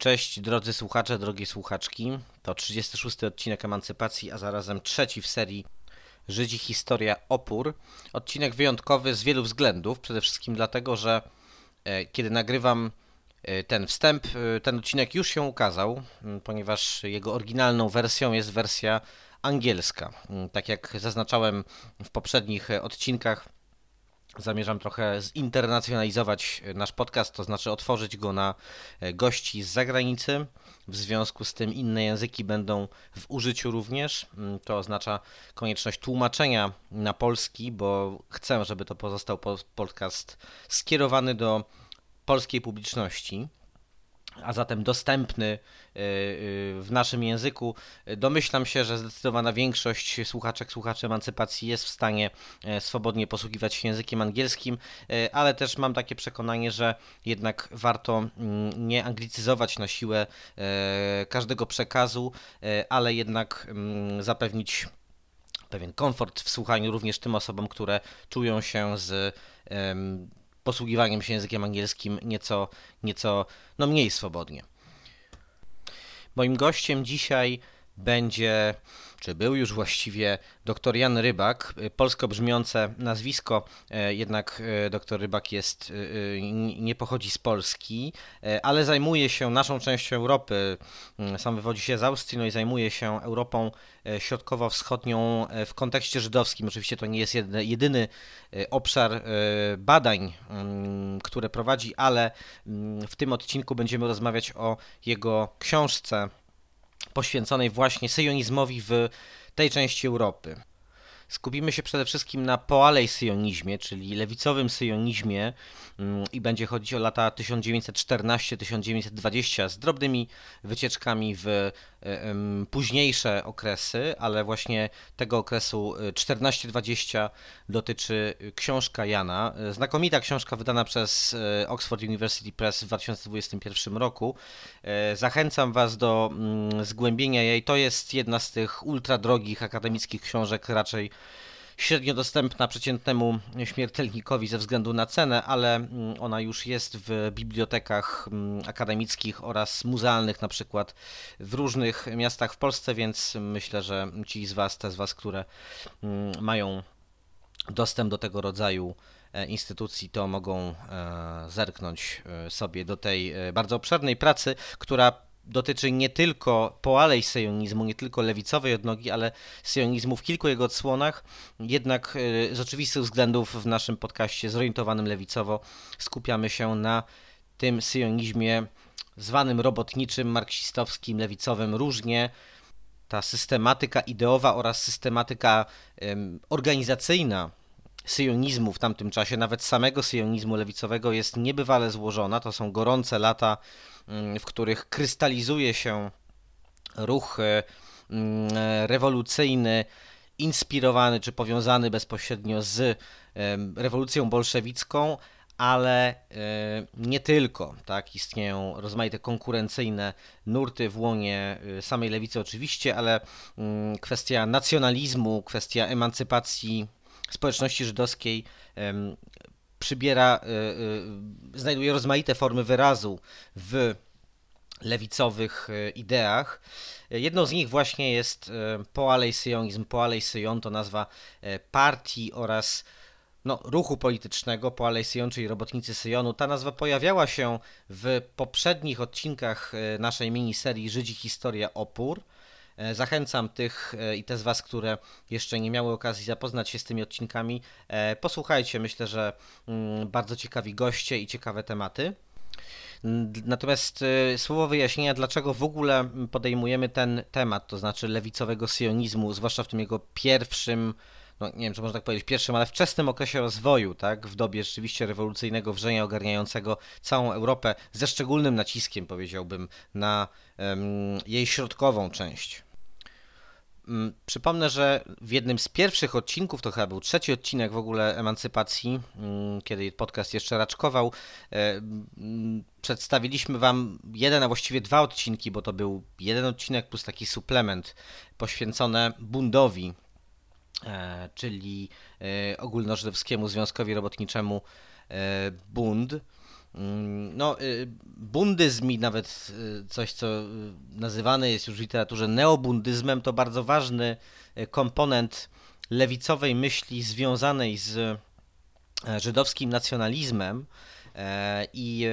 Cześć drodzy słuchacze, drogie słuchaczki. To 36 odcinek Emancypacji, a zarazem trzeci w serii Żydzi Historia Opór. Odcinek wyjątkowy z wielu względów. Przede wszystkim dlatego, że e, kiedy nagrywam e, ten wstęp, e, ten odcinek już się ukazał, ponieważ jego oryginalną wersją jest wersja angielska. Tak jak zaznaczałem w poprzednich odcinkach, Zamierzam trochę zinternacjonalizować nasz podcast, to znaczy otworzyć go na e, gości z zagranicy. W związku z tym inne języki będą w użyciu również. Mm, To oznacza konieczność tłumaczenia na polski, bo chcę, żeby to pozostał po- podcast skierowany do polskiej publiczności a zatem dostępny y, y, w naszym języku. Domyślam się, że zdecydowana większość słuchaczek, słuchaczy emancypacji jest w stanie e, swobodnie posługiwać się językiem angielskim, e, ale też mam takie przekonanie, że jednak warto mm, nie anglicyzować na siłę e, każdego przekazu, ale jednak mm, zapewnić pewien komfort w słuchaniu również tym osobom, które czują się z posługiwaniem się językiem angielskim nieco, nieco no mniej swobodnie. Moim gościem dzisiaj będzie, czy był już właściwie, dr Jan Rybak. Polsko brzmiące nazwisko, e, jednak e, dr Rybak jest, n- nie pochodzi z Polski, e, ale zajmuje się naszą częścią Europy. Mm, Sam wywodzi się z Austrii, no i zajmuje się Europą e, środkowo-wschodnią e, w kontekście żydowskim. Oczywiście to nie jest jedyny, e, obszar e, badań, mm, które prowadzi, ale mm, w tym odcinku będziemy rozmawiać o jego książce poświęconej właśnie syjonizmowi w tej części Europy. Skupimy się przede wszystkim na poalej syjonizmie, czyli lewicowym syjonizmie mm, i będzie chodzić o lata 1914-1920 z drobnymi wycieczkami w późniejsze okresy, ale właśnie tego okresu e, 14-20 dotyczy książka Jana. E, Znakomita książka wydana przez Oxford University Press w 2021 roku. Zachęcam Was do mm, zgłębienia jej. To jest jedna z tych ultra drogich akademickich książek, raczej średnio dostępna przeciętnemu śmiertelnikowi ze względu na cenę, ale mm, ona już jest w bibliotekach mm, akademickich oraz muzealnych, na przykład w różnych miastach w Polsce, więc myślę, że ci z Was, te z Was, które mm, mają dostęp do tego rodzaju e, instytucji, to mogą e, zerknąć e, sobie do tej bardzo obszernej pracy, która dotyczy nie tylko poalej syjonizmu, nie tylko lewicowej odnogi, ale syjonizmu w kilku jego odsłonach. Jednak e, z oczywistych względów w naszym podcaście zorientowanym lewicowo skupiamy się na tym syjonizmie zwanym robotniczym, marksistowskim, lewicowym różnie ta systematyka ideowa oraz systematyka em, organizacyjna syjonizmu w tamtym czasie, nawet samego syjonizmu lewicowego jest niebywale złożona. To są gorące lata, w których krystalizuje się ruch e, mm, e, rewolucyjny, inspirowany czy powiązany bezpośrednio z em, rewolucją bolszewicką, ale e, nie tylko, tak, istnieją rozmaite konkurencyjne nurty w łonie e, samej lewicy oczywiście, ale mm, kwestia nacjonalizmu, kwestia emancypacji społeczności żydowskiej przybiera, e, e, znajduje rozmaite formy wyrazu w lewicowych e, ideach. Jedną z nich właśnie jest e, Poalej Syjonizm. Poalej Syjon to nazwa partii oraz no, ruchu politycznego Poalej Syjon, czyli Robotnicy Syjonu. Ta nazwa pojawiała się w poprzednich odcinkach naszej miniserii Żydzi Historia Opór. E, Zachęcam tych e, i te z Was, które jeszcze nie miały okazji zapoznać się z tymi odcinkami. e, Posłuchajcie, myślę, że mm, bardzo ciekawi goście i ciekawe tematy. Natomiast słowo wyjaśnienia, dlaczego w ogóle podejmujemy ten temat, to znaczy lewicowego sionizmu, zwłaszcza w tym jego pierwszym, no nie wiem, czy można tak powiedzieć, pierwszym, ale wczesnym okresie rozwoju, tak, w dobie rzeczywiście rewolucyjnego wrzenia ogarniającego całą Europę, ze szczególnym naciskiem, powiedziałbym, na um, jej środkową część. Mm, przypomnę, że w jednym z pierwszych odcinków, to chyba był trzeci odcinek w ogóle emancypacji, mm, kiedy podcast jeszcze raczkował, e, mm, przedstawiliśmy Wam jeden, a właściwie dwa odcinki, bo to był jeden odcinek plus taki suplement poświęcony bundowi, e, czyli e, ogólnożydowskiemu Związkowi Robotniczemu Bund. Mm, no, y, bundyzm i nawet y, coś, co y, nazywane jest już w literaturze neobundyzmem, to bardzo ważny komponent lewicowej myśli związanej z żydowskim nacjonalizmem e, i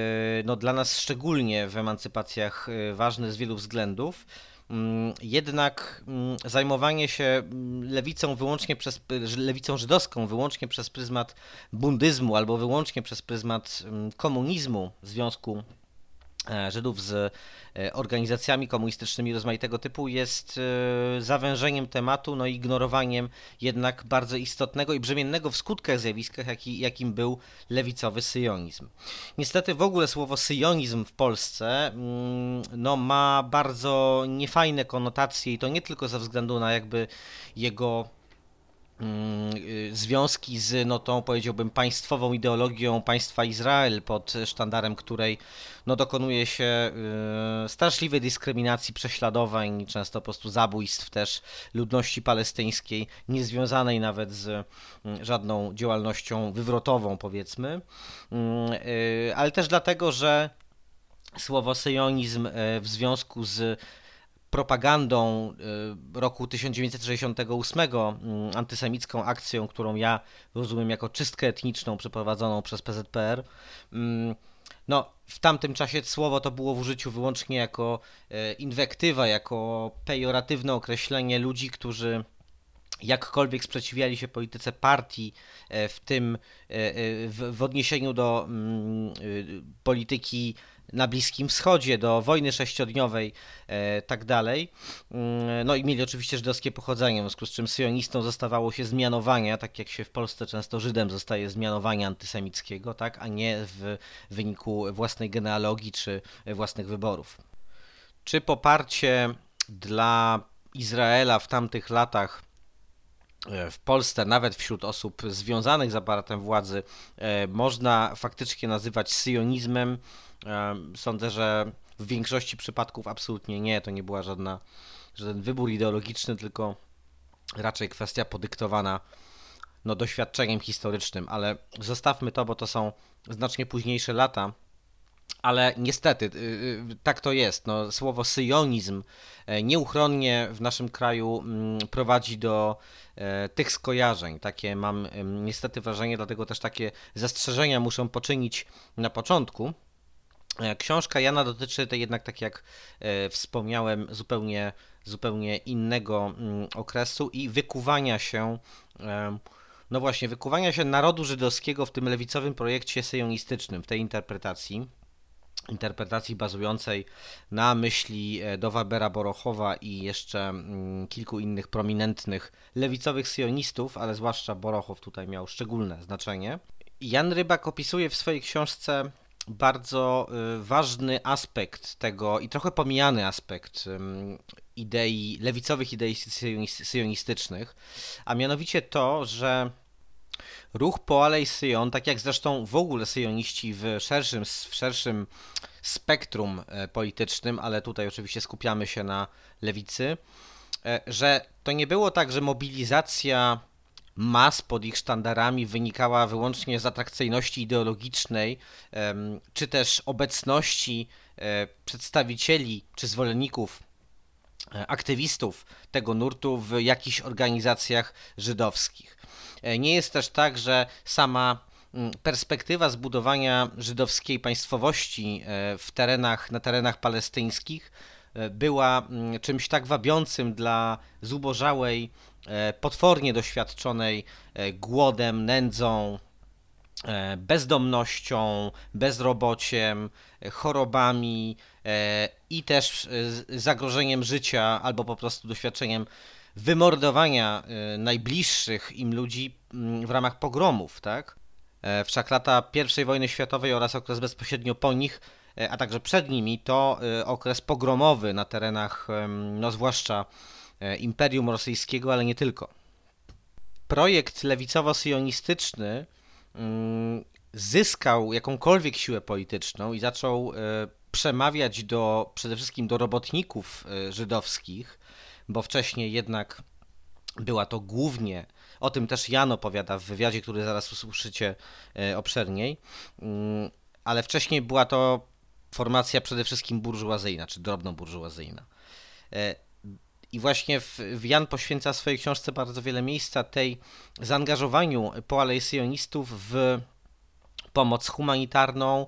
no, dla nas szczególnie w emancypacjach ważny z wielu względów. Mm, jednak mm, zajmowanie się mm, lewicą wyłącznie przez lewicą żydowską wyłącznie przez pryzmat bundyzmu albo wyłącznie przez pryzmat komunizmu w związku Żydów z e, organizacjami komunistycznymi rozmaitego typu jest e, zawężeniem tematu, no i ignorowaniem jednak bardzo istotnego i brzemiennego w skutkach zjawiskach, jaki, jakim był lewicowy syjonizm. Niestety w ogóle słowo syjonizm w Polsce mm, no, ma bardzo niefajne konotacje i to nie tylko ze względu na jakby jego związki z no, tą, powiedziałbym, państwową ideologią państwa Izrael, pod sztandarem której no, dokonuje się y, straszliwej dyskryminacji, prześladowań, często po prostu zabójstw też ludności palestyńskiej, niezwiązanej nawet z y, żadną działalnością wywrotową, powiedzmy, mm, y, ale też dlatego, że słowo syjonizm y, w związku z propagandą y, roku 1968, mm, antysemicką akcją, którą ja rozumiem jako czystkę etniczną przeprowadzoną przez PZPR. Mm, no, w tamtym czasie słowo to było w użyciu wyłącznie jako e, inwektywa, jako pejoratywne określenie ludzi, którzy jakkolwiek sprzeciwiali się polityce partii, e, w tym e, w, w odniesieniu do mm, polityki na Bliskim Wschodzie, do wojny sześciodniowej, e, tak dalej. Mm, no i mieli oczywiście żydowskie pochodzenie, w związku z czym syjonistą zostawało się zmianowania, tak jak się w Polsce często Żydem zostaje zmianowania antysemickiego, tak, a nie w wyniku własnej genealogii czy własnych wyborów. Czy poparcie dla Izraela w tamtych latach e, w Polsce, nawet wśród osób związanych z aparatem władzy, e, można faktycznie nazywać syjonizmem, Sądzę, że w większości przypadków absolutnie nie. To nie była żadna, żaden wybór ideologiczny, tylko raczej kwestia podyktowana no, doświadczeniem historycznym, ale zostawmy to, bo to są znacznie późniejsze lata. Ale niestety, y, y, tak to jest. No, słowo syjonizm e, nieuchronnie w naszym kraju mm, prowadzi do e, tych skojarzeń. Takie mam niestety wrażenie, dlatego też takie zastrzeżenia muszę poczynić na początku. E, książka Jana dotyczy to jednak, tak jak e, wspomniałem, zupełnie, zupełnie innego mm, okresu i wykuwania się, e, no właśnie, wykuwania się narodu żydowskiego w tym lewicowym projekcie syjonistycznym, w tej interpretacji interpretacji bazującej na myśli Dowa Bera Borochowa i jeszcze mm, kilku innych prominentnych lewicowych syjonistów, ale zwłaszcza Borochow tutaj miał szczególne znaczenie. Jan Rybak opisuje w swojej książce bardzo y, ważny aspekt tego i trochę pomijany aspekt idei, lewicowych idei syjonistycznych, a mianowicie to, że ruch Poalej Syjon, tak jak zresztą w ogóle syjoniści w szerszym, w szerszym spektrum e, politycznym, ale tutaj oczywiście skupiamy się na lewicy, e, że to nie było tak, że mobilizacja mas pod ich sztandarami wynikała wyłącznie z atrakcyjności ideologicznej, czy też obecności e, przedstawicieli czy zwolenników e, aktywistów tego nurtu w jakichś organizacjach żydowskich. E, nie jest też tak, że sama mm, perspektywa zbudowania żydowskiej państwowości w terenach, na terenach palestyńskich była mm, czymś tak wabiącym dla zubożałej potwornie doświadczonej e, głodem, nędzą, e, bezdomnością, bezrobociem, chorobami i też zagrożeniem życia albo po prostu doświadczeniem wymordowania e, najbliższych im ludzi mm, w ramach pogromów, tak? E, Wszak lata I wojny światowej oraz okres bezpośrednio po nich, e, a także przed nimi, to e, okres pogromowy na terenach, no zwłaszcza e, Imperium Rosyjskiego, ale nie tylko. Projekt lewicowo-syjonistyczny mm, zyskał jakąkolwiek siłę polityczną i zaczął e, przemawiać do, przede wszystkim do robotników e, żydowskich, bo wcześniej jednak była to głównie, o tym też Jan opowiada w wywiadzie, który zaraz usłyszycie e, obszerniej, Mm, ale wcześniej była to formacja przede wszystkim burżuazyjna, czy drobnoburżuazyjna. E, I właśnie w, w Jan poświęca swojej książce bardzo wiele miejsca tej zaangażowaniu poalejsyjonistów w pomoc humanitarną, e,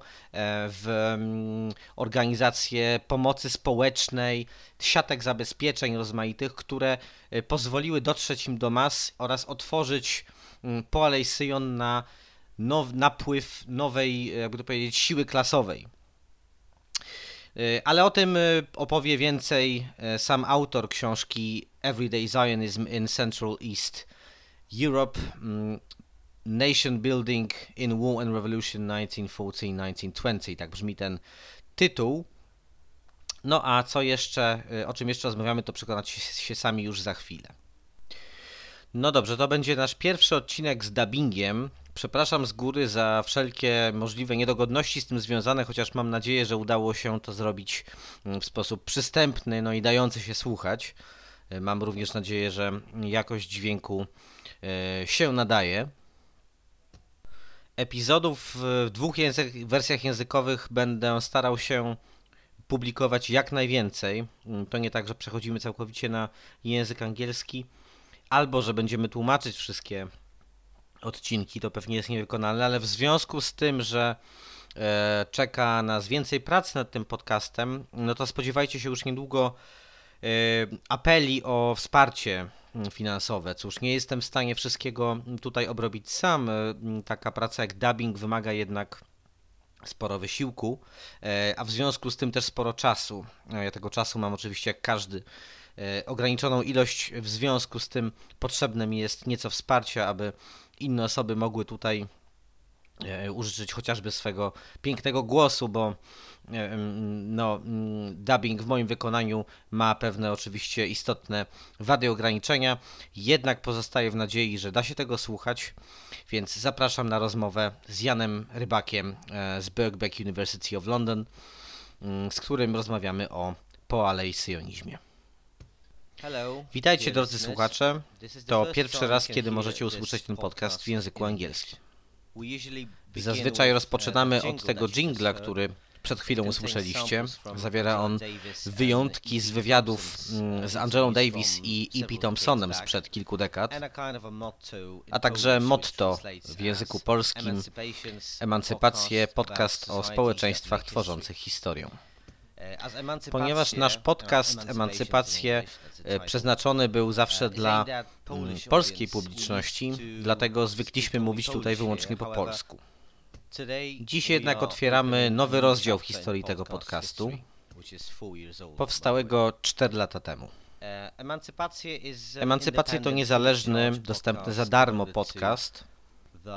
w mm, organizację pomocy społecznej, siatek zabezpieczeń rozmaitych, które e, pozwoliły dotrzeć im do mas oraz otworzyć mm, Poalej Syjon na now, napływ nowej, jakby to powiedzieć, siły klasowej. E, Ale o tym e, opowie więcej e, sam autor książki Everyday Zionism in Central East Europe. mm, Nation Building in War and Revolution 1914-1920. Tak brzmi ten tytuł. No a co jeszcze, y, o czym jeszcze rozmawiamy, to przekonacie się sami już za chwilę. No dobrze, to będzie nasz pierwszy odcinek z dubbingiem. Przepraszam z góry za wszelkie możliwe niedogodności z tym związane, chociaż mam nadzieję, że udało się to zrobić mm, w sposób przystępny, no i dający się słuchać. Y, Mam również nadzieję, że jakość dźwięku y, się nadaje. Epizodów w dwóch język, wersjach językowych będę starał się publikować jak najwięcej. Mm, To nie tak, że przechodzimy całkowicie na język angielski, albo że będziemy tłumaczyć wszystkie odcinki, to pewnie jest niewykonalne, ale w związku z tym, że e, czeka nas więcej pracy nad tym podcastem, no to spodziewajcie się już niedługo e, apeli o wsparcie finansowe. Cóż, nie jestem w stanie wszystkiego tutaj obrobić sam. E, Taka praca jak dubbing wymaga jednak sporo wysiłku, a w związku z tym też sporo czasu. Ja tego czasu mam oczywiście jak każdy ograniczoną ilość, w związku z tym potrzebne mi jest nieco wsparcia, aby inne osoby mogły tutaj e, użyczyć chociażby swego pięknego głosu, bo e, no, dubbing w moim wykonaniu ma pewne oczywiście istotne wady i ograniczenia, jednak pozostaję w nadziei, że da się tego słuchać, więc zapraszam na rozmowę z Janem Rybakiem e, z Birkbeck University of London, z którym rozmawiamy o poalejsyjonizmie. Witajcie drodzy słuchacze, to pierwszy raz, kiedy możecie usłyszeć ten podcast w języku angielskim. Zazwyczaj rozpoczynamy od tego jingla, który przed chwilą usłyszeliście. Zawiera on wyjątki z wywiadów mm, z Angelą Davis i E.P. Thompsonem sprzed kilku dekad, a także motto w języku polskim Emancypację, podcast o społeczeństwach tworzących historię. Ponieważ nasz podcast Emancypację e, przeznaczony był zawsze dla mm, polskiej publiczności, dlatego zwykliśmy mówić tutaj wyłącznie po polsku. Dziś jednak otwieramy nowy rozdział w historii tego podcastu, powstałego 4 lata temu. Emancypacje to niezależny, dostępny za darmo podcast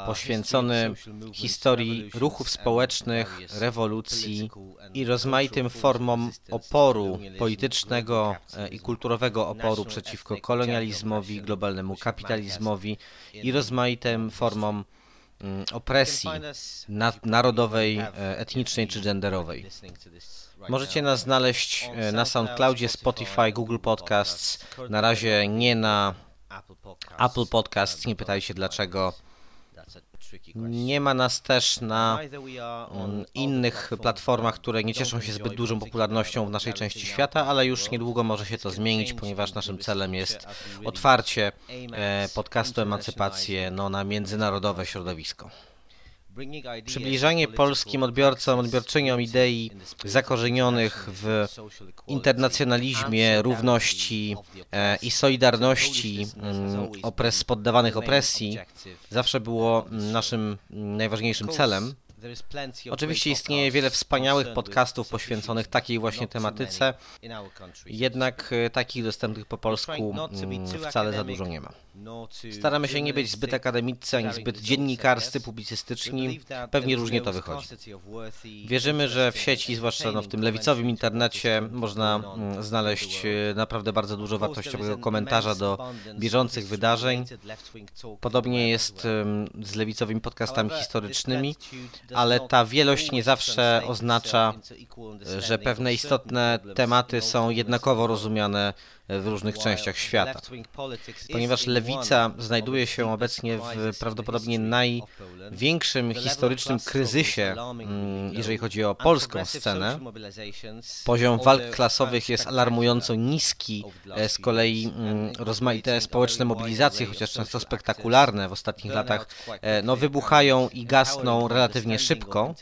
poświęcony historii ruchów społecznych, rewolucji i rozmaitym formom oporu politycznego e, i kulturowego oporu przeciwko kolonializmowi, globalnemu kapitalizmowi i rozmaitym formom mm, opresji na- narodowej, e, etnicznej czy genderowej. Możecie nas znaleźć e, na SoundCloudzie, Spotify, Google Podcasts, na razie nie na Apple Podcasts, nie pytajcie dlaczego. Nie ma nas też na mm, innych platformach, które nie cieszą się zbyt dużą popularnością w naszej części świata, ale już niedługo może się to zmienić, ponieważ naszym celem jest otwarcie e, podcastu Emancypację no, na międzynarodowe środowisko. Przybliżanie polskim odbiorcom, odbiorczyniom idei zakorzenionych w internacjonalizmie, równości e, i solidarności mm, opres, poddawanych opresji. zawsze było naszym najważniejszym celem. Oczywiście istnieje wiele wspaniałych podcastów poświęconych takiej właśnie tematyce, jednak e, takich dostępnych po polsku mm, wcale za dużo nie ma. Staramy się nie być zbyt akademiccy ani zbyt dziennikarscy, publicystyczni. Pewnie różnie to wychodzi. Wierzymy, że w sieci, zwłaszcza no, w tym lewicowym internecie, można mm, znaleźć e, naprawdę bardzo dużo wartościowego komentarza do bieżących wydarzeń. Podobnie jest z lewicowymi podcastami historycznymi, ale ta wielość nie zawsze oznacza, że pewne istotne tematy są jednakowo rozumiane w różnych częściach świata. Ponieważ lewica znajduje się obecnie w prawdopodobnie największym historycznym kryzysie, mm, jeżeli chodzi o polską scenę, poziom walk klasowych jest alarmująco niski, z kolei mm, rozmaite społeczne mobilizacje, chociaż często spektakularne w ostatnich latach, e, no, wybuchają i gasną relatywnie szybko.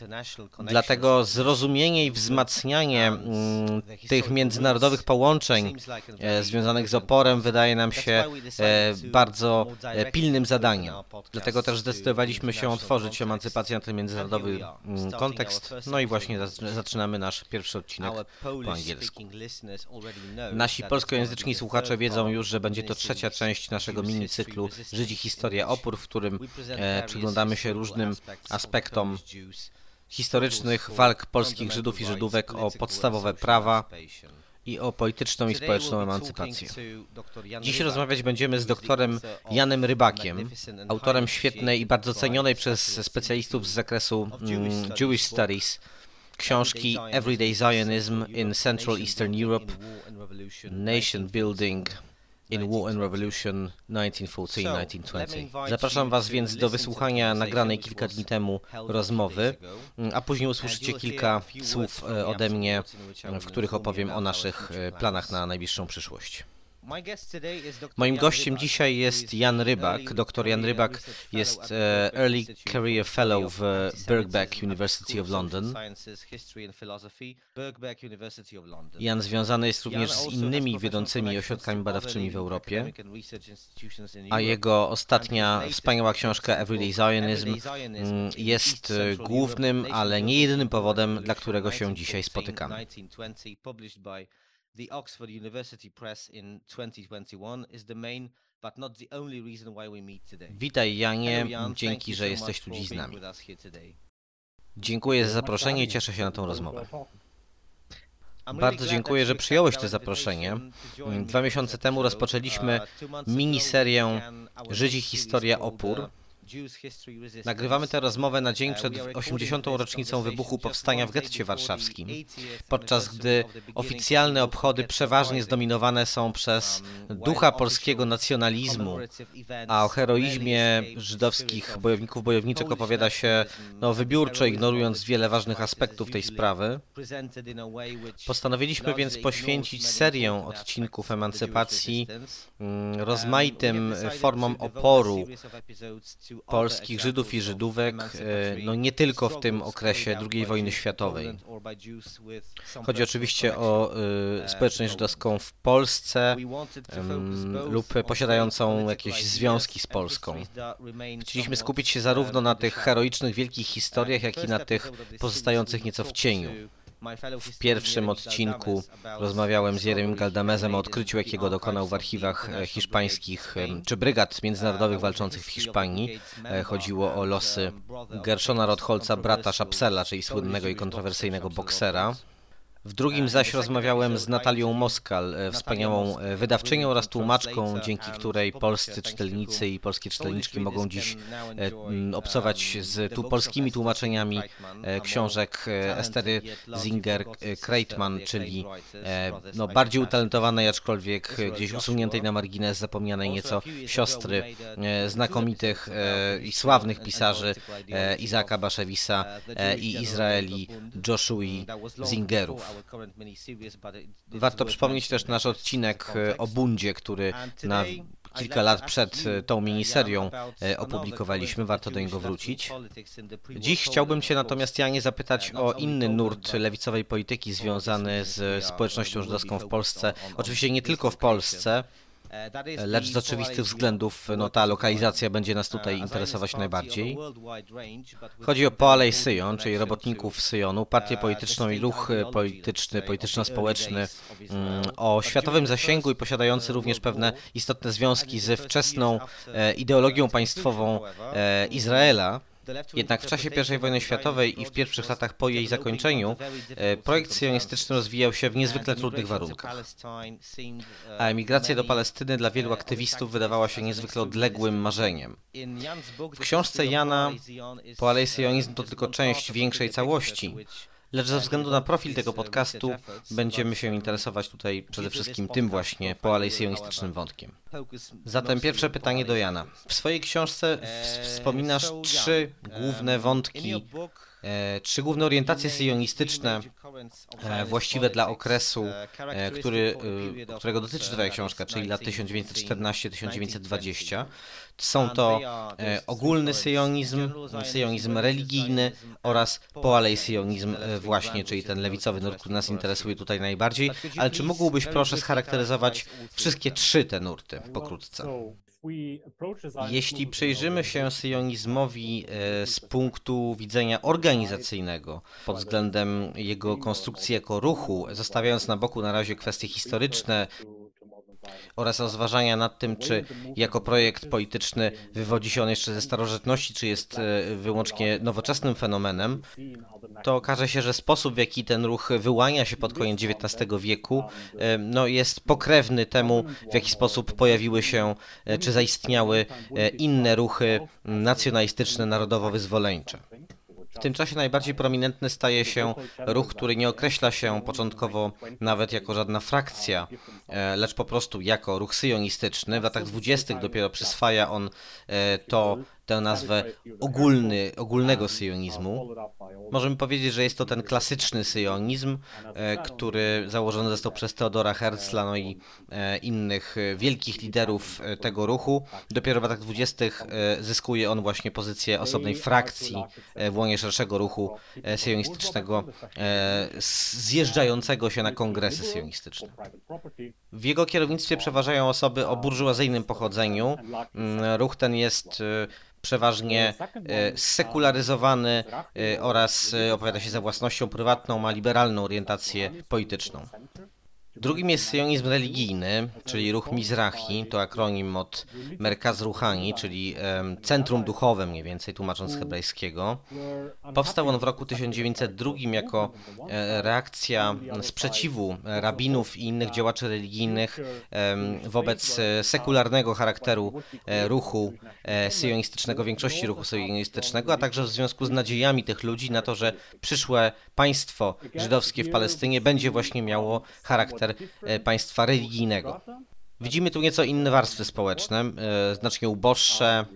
Dlatego zrozumienie i wzmacnianie mm, tych międzynarodowych połączeń e, związanych z oporem wydaje nam się e, bardzo e, pilnym zadaniem. Dlatego też zdecydowaliśmy się otworzyć emancypację na ten międzynarodowy mm, kontekst. No i właśnie zaczynamy nasz pierwszy odcinek po angielsku. Nasi polskojęzyczni słuchacze wiedzą już, że będzie to trzecia część naszego minicyklu Żydzi Historia Opór, w którym e, przyglądamy się różnym aspektom historycznych walk polskich Żydów i Żydówek o podstawowe prawa, i o polityczną i społeczną emancypację. Dziś rozmawiać będziemy z doktorem Janem Rybakiem, autorem świetnej i bardzo cenionej przez specjalistów z zakresu mm, Jewish Studies. Książki Everyday Zionism in Central Eastern Europe, Nation Building in War and Revolution 1914-1920. Zapraszam Was więc do wysłuchania nagranej kilka dni temu rozmowy, a później usłyszycie kilka słów e, ode mnie, w których opowiem o naszych e, planach na najbliższą przyszłość. Moim gościem dzisiaj jest Jan Rybak. Doktor Jan Rybak jest e, Early Career Fellow w Birkbeck University of London. Jan związany jest również z innymi wiodącymi ośrodkami badawczymi w Europie, a jego ostatnia wspaniała książka Everyday Zionism mm, jest e, głównym, ale nie jedynym powodem, dla którego się dzisiaj spotykamy. The Oxford University Press in 2021 is the main but not the only reason why we meet today. Witaj Janie, dzięki, że jesteś tu dziś z nami. Dziękuję za zaproszenie i cieszę się na tę rozmowę. Bardzo dziękuję, że przyjąłeś to zaproszenie. Dwa miesiące temu rozpoczęliśmy miniserię Żydzi Historia Opór, Nagrywamy tę rozmowę na dzień przed 80. rocznicą wybuchu powstania w getcie warszawskim, podczas gdy oficjalne obchody przeważnie zdominowane są przez ducha polskiego nacjonalizmu, a o heroizmie żydowskich bojowników bojowniczek opowiada się no, wybiórczo, ignorując wiele ważnych aspektów tej sprawy. Postanowiliśmy więc poświęcić serię odcinków emancypacji mm, rozmaitym formom oporu polskich Żydów i Żydówek, e, no nie tylko w tym okresie II wojny światowej. Chodzi oczywiście o e, społeczność żydowską w Polsce lub posiadającą jakieś związki z Polską. Chcieliśmy skupić się zarówno na tych heroicznych, wielkich historiach, jak i na tych pozostających nieco w cieniu. W pierwszym odcinku rozmawiałem z Jeremim Galdamezem o odkryciu, jakiego dokonał w archiwach e, hiszpańskich, czy brygad międzynarodowych walczących w Hiszpanii. E, chodziło o losy Gershona Rotholca, brata Szapsela, czyli słynnego i kontrowersyjnego boksera. W drugim zaś rozmawiałem z Natalią Moskal, e, wspaniałą e, wydawczynią oraz tłumaczką, dzięki której polscy czytelnicy i polskie czytelniczki mogą dziś e, obcować z tu polskimi tłumaczeniami książek Estery Zinger-Kreitman, czyli no, bardziej utalentowanej, aczkolwiek gdzieś usuniętej na margines, zapomnianej nieco siostry znakomitych i sławnych pisarzy Izaka Baszewisa i Izraeli Joshua Zingerów. Warto przypomnieć też nasz odcinek e, o bundzie, który na kilka lat przed e, tą miniserią e, opublikowaliśmy, warto do niego wrócić. Dziś chciałbym Cię natomiast, Janie, zapytać o inny nurt lewicowej polityki związany z społecznością żydowską w Polsce. Oczywiście nie tylko w Polsce, lecz z oczywistych względów no, ta lokalizacja będzie nas tutaj interesować najbardziej. Chodzi o Poalei Syjon, czyli robotników Syjonu, partię polityczną i ruch polityczny, polityczno-społeczny mm, o światowym zasięgu i posiadający również pewne istotne związki ze wczesną e, ideologią państwową e, Izraela. Jednak w czasie I wojny światowej i w pierwszych latach po jej zakończeniu e, projekt syjonistyczny rozwijał się w niezwykle trudnych warunkach. A emigracja do Palestyny dla wielu aktywistów wydawała się niezwykle odległym marzeniem. W książce Jana Poalej Syjonizm to tylko część większej całości, Lecz ze względu na profil tego podcastu będziemy się interesować tutaj przede wszystkim tym właśnie poalejsjonistycznym wątkiem. Zatem pierwsze pytanie do Jana. W swojej książce wspominasz trzy główne wątki E, trzy główne orientacje syjonistyczne e, właściwe dla okresu, e, który, którego dotyczy Twoja książka, czyli lat 1914-1920. Są to ogólny syjonizm, syjonizm religijny oraz poalejsyjonizm właśnie, czyli ten lewicowy nurt, który nas interesuje tutaj najbardziej. Ale czy mógłbyś proszę scharakteryzować wszystkie trzy te nurty pokrótce? Jeśli przyjrzymy się syjonizmowi e, z punktu widzenia organizacyjnego, pod względem jego konstrukcji jako ruchu, zostawiając na boku na razie kwestie historyczne, oraz rozważania nad tym, czy jako projekt polityczny wywodzi się on jeszcze ze starożytności, czy jest e, wyłącznie nowoczesnym fenomenem, to okaże się, że sposób, w jaki ten ruch wyłania się pod koniec XIX wieku, e, no, jest pokrewny temu, w jaki sposób pojawiły się, e, czy zaistniały inne ruchy nacjonalistyczne, narodowo-wyzwoleńcze. W tym czasie najbardziej prominentny staje się ruch, który nie określa się początkowo nawet jako żadna frakcja, e, lecz po prostu jako ruch syjonistyczny. W latach dwudziestych dopiero przyswaja on e, to tę nazwę ogólny, ogólnego syjonizmu. Możemy powiedzieć, że jest to ten klasyczny syjonizm, e, który założony został przez Teodora Herzla no i e, innych e, wielkich liderów tego ruchu. Dopiero w latach dwudziestych zyskuje on właśnie pozycję osobnej frakcji w łonie szerszego ruchu syjonistycznego zjeżdżającego się na kongresy syjonistyczne. W jego kierownictwie przeważają osoby o burżuazyjnym pochodzeniu. Mm, ruch ten jest przeważnie e, sekularyzowany e, oraz opowiada się za własnością prywatną, ma liberalną orientację polityczną. Drugim jest syjonizm religijny, czyli ruch Mizrahi, to akronim od Merkaz Ruchani, czyli Centrum Duchowe mniej więcej, tłumacząc z hebrajskiego. Powstał on w roku 1902 jako e, reakcja sprzeciwu rabinów i innych działaczy religijnych wobec e, sekularnego charakteru e, ruchu syjonistycznego, większości ruchu syjonistycznego, a także w związku z nadziejami tych ludzi na to, że przyszłe państwo żydowskie w Palestynie będzie właśnie miało charakter E, państwa religijnego. Widzimy tu nieco inne warstwy społeczne, e, znacznie uboższe,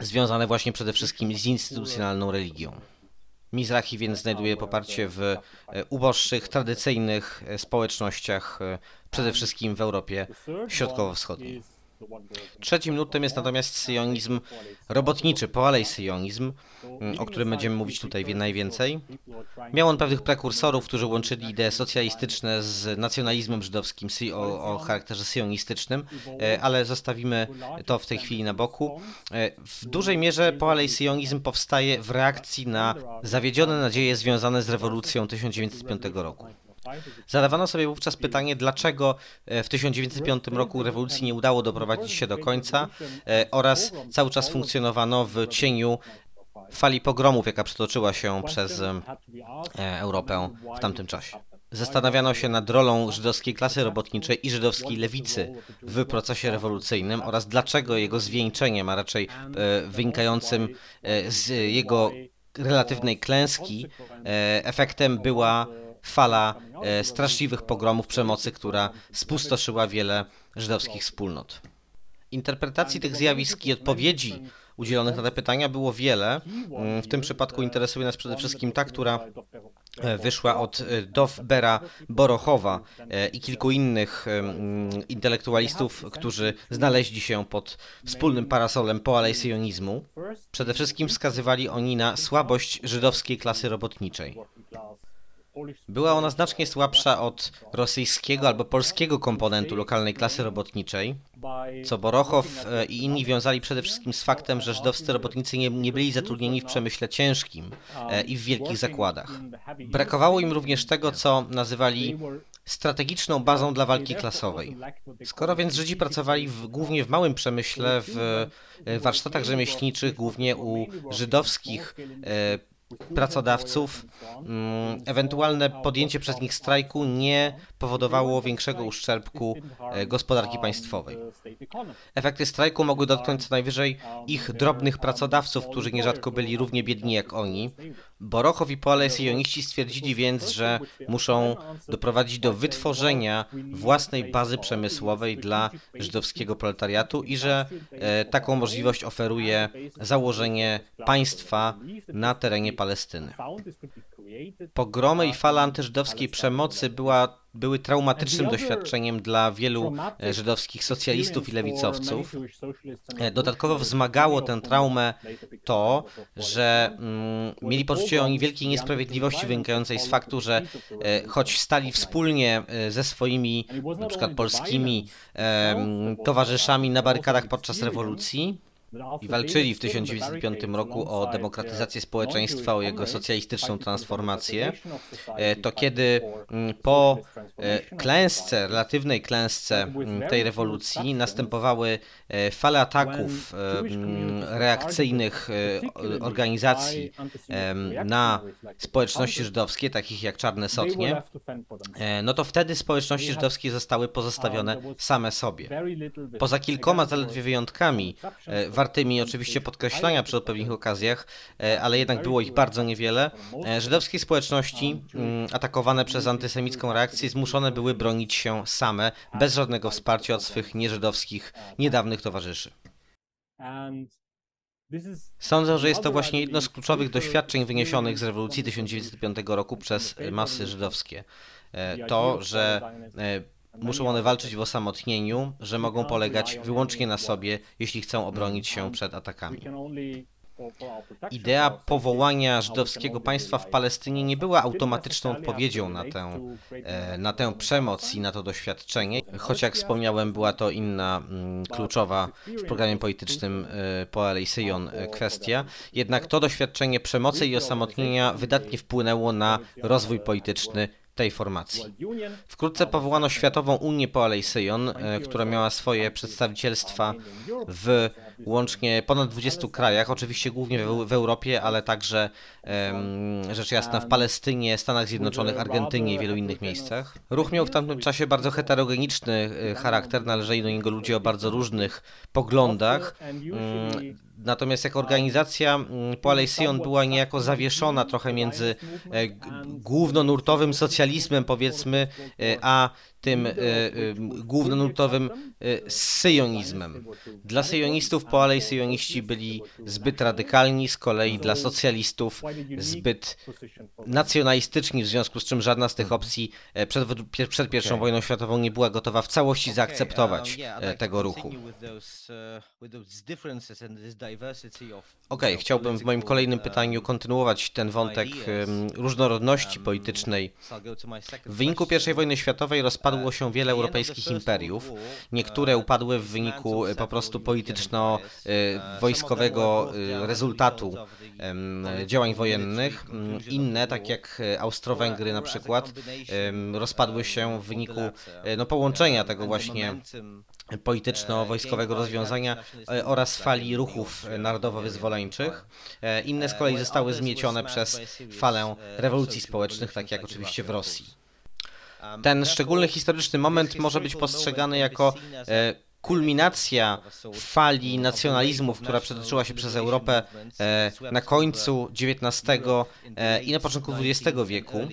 związane właśnie przede wszystkim z instytucjonalną religią. Mizrahi więc znajduje poparcie w e, uboższych, tradycyjnych społecznościach, przede wszystkim w Europie Środkowo-Wschodniej. Trzecim nurtem jest natomiast syjonizm robotniczy, poalej syjonizm, mm, o którym będziemy mówić tutaj najwięcej. Miał on pewnych prekursorów, którzy łączyli idee socjalistyczne z nacjonalizmem żydowskim o, o charakterze syjonistycznym, e, ale zostawimy to w tej chwili na boku. E, w dużej mierze poalej syjonizm powstaje w reakcji na zawiedzione nadzieje związane z rewolucją 1905 roku. Zadawano sobie wówczas pytanie, dlaczego e, w 1905 roku rewolucji nie udało doprowadzić się do końca e, oraz cały czas funkcjonowano w cieniu fali pogromów, jaka przetoczyła się przez e, Europę w tamtym czasie. Zastanawiano się nad rolą żydowskiej klasy robotniczej i żydowskiej lewicy w procesie rewolucyjnym oraz dlaczego jego zwieńczeniem, a raczej wynikającym z jego relatywnej klęski, efektem była fala e, straszliwych pogromów przemocy, która spustoszyła wiele żydowskich wspólnot. Interpretacji tych zjawisk i odpowiedzi udzielonych na te pytania było wiele. Mm, w tym przypadku interesuje nas przede wszystkim ta, która e, wyszła od e, Dovbera Borochowa i kilku innych mm, intelektualistów, którzy znaleźli się pod wspólnym parasolem poalejsyjonizmu. Przede wszystkim wskazywali oni na słabość żydowskiej klasy robotniczej. Była ona znacznie słabsza od rosyjskiego albo polskiego komponentu lokalnej klasy robotniczej, co Borochow e, i inni wiązali przede wszystkim z faktem, że żydowscy robotnicy nie, nie byli zatrudnieni w przemyśle ciężkim e, i w wielkich zakładach. Brakowało im również tego, co nazywali strategiczną bazą dla walki klasowej. Skoro więc Żydzi pracowali w, głównie w małym przemyśle, w e, warsztatach rzemieślniczych, głównie u żydowskich pracodawców, mm, ewentualne podjęcie przez nich strajku nie powodowało większego uszczerbku e, gospodarki państwowej. Efekty strajku mogły dotknąć co najwyżej ich drobnych pracodawców, którzy nierzadko byli równie biedni jak oni. Borochow i Poale Syjoniści stwierdzili więc, że muszą doprowadzić do wytworzenia własnej bazy przemysłowej dla żydowskiego proletariatu i że e, taką możliwość oferuje założenie państwa na terenie Palestyny. Pogromy i fala antyżydowskiej przemocy była, były traumatycznym doświadczeniem dla wielu e, żydowskich socjalistów i lewicowców. E, dodatkowo wzmagało tę traumę to, że mm, mieli poczucie oni wielkiej niesprawiedliwości wynikającej z faktu, że e, choć stali wspólnie ze swoimi, na przykład polskimi towarzyszami na barykadach podczas rewolucji, i walczyli w 1905 roku o demokratyzację społeczeństwa, o jego socjalistyczną transformację, e, to kiedy mm, po e, klęsce, relatywnej klęsce mm, tej rewolucji następowały e, fale ataków mm, reakcyjnych organizacji na społeczności żydowskie, takich jak Czarne Sotnie, no to wtedy społeczności żydowskie zostały pozostawione same sobie. Poza kilkoma zaledwie wyjątkami, wartymi oczywiście podkreślania przy odpowiednich okazjach, e, ale jednak było ich bardzo niewiele. E, żydowskie społeczności mm, atakowane przez antysemicką reakcję zmuszone były bronić się same, bez żadnego wsparcia od swych nieżydowskich, niedawnych towarzyszy. Sądzę, że jest to właśnie jedno z kluczowych doświadczeń wyniesionych z rewolucji 1905 roku przez masy żydowskie. E, to, że Muszą one walczyć w osamotnieniu, że mogą polegać wyłącznie na sobie, jeśli chcą obronić się przed atakami. Idea powołania żydowskiego państwa w Palestynie nie była automatyczną odpowiedzią na tę, e, na tę przemoc i na to doświadczenie, choć jak wspomniałem, była to inna mm, kluczowa w programie politycznym e, Poale i Syjon e, kwestia. Jednak to doświadczenie przemocy i osamotnienia wydatnie wpłynęło na rozwój polityczny tej formacji. Wkrótce powołano Światową Unię po Alei Syjon, e, która miała swoje przedstawicielstwa w łącznie ponad 20 krajach, oczywiście głównie w, w Europie, ale także rzecz jasna w Palestynie, Stanach Zjednoczonych, Argentynie i wielu innych miejscach. Ruch miał w tamtym czasie bardzo heterogeniczny e, charakter, należeli do niego ludzie o bardzo różnych poglądach. Natomiast jako organizacja mm, Poalej Sion była niejako zawieszona trochę między e, głównonurtowym socjalizmem, powiedzmy, e, a tym e, e, głównonurtowym e, syjonizmem. Dla syjonistów po alei syjoniści byli zbyt radykalni, z kolei dla socjalistów zbyt nacjonalistyczni, w związku z czym żadna z tych opcji przed, przed I wojną światową nie była gotowa w całości zaakceptować um, tego ruchu. Ok, chciałbym w moim kolejnym pytaniu kontynuować ten wątek różnorodności um, politycznej. W wyniku I wojny światowej rozpadł rozpadło się wiele europejskich imperiów. Niektóre upadły w wyniku po prostu polityczno-wojskowego e, rezultatu działań wojennych. Inne, tak jak Austro-Węgry na przykład, rozpadły się w wyniku no, połączenia tego właśnie polityczno-wojskowego rozwiązania e, oraz fali ruchów narodowo-wyzwoleńczych. E, inne z kolei zostały zmiecione przez falę rewolucji społecznych, tak jak oczywiście w Rosji. Ten szczególny historyczny moment może być postrzegany jako e, kulminacja fali nacjonalizmów, która przetoczyła się przez Europę e, na końcu XIX e, i na początku XX wieku.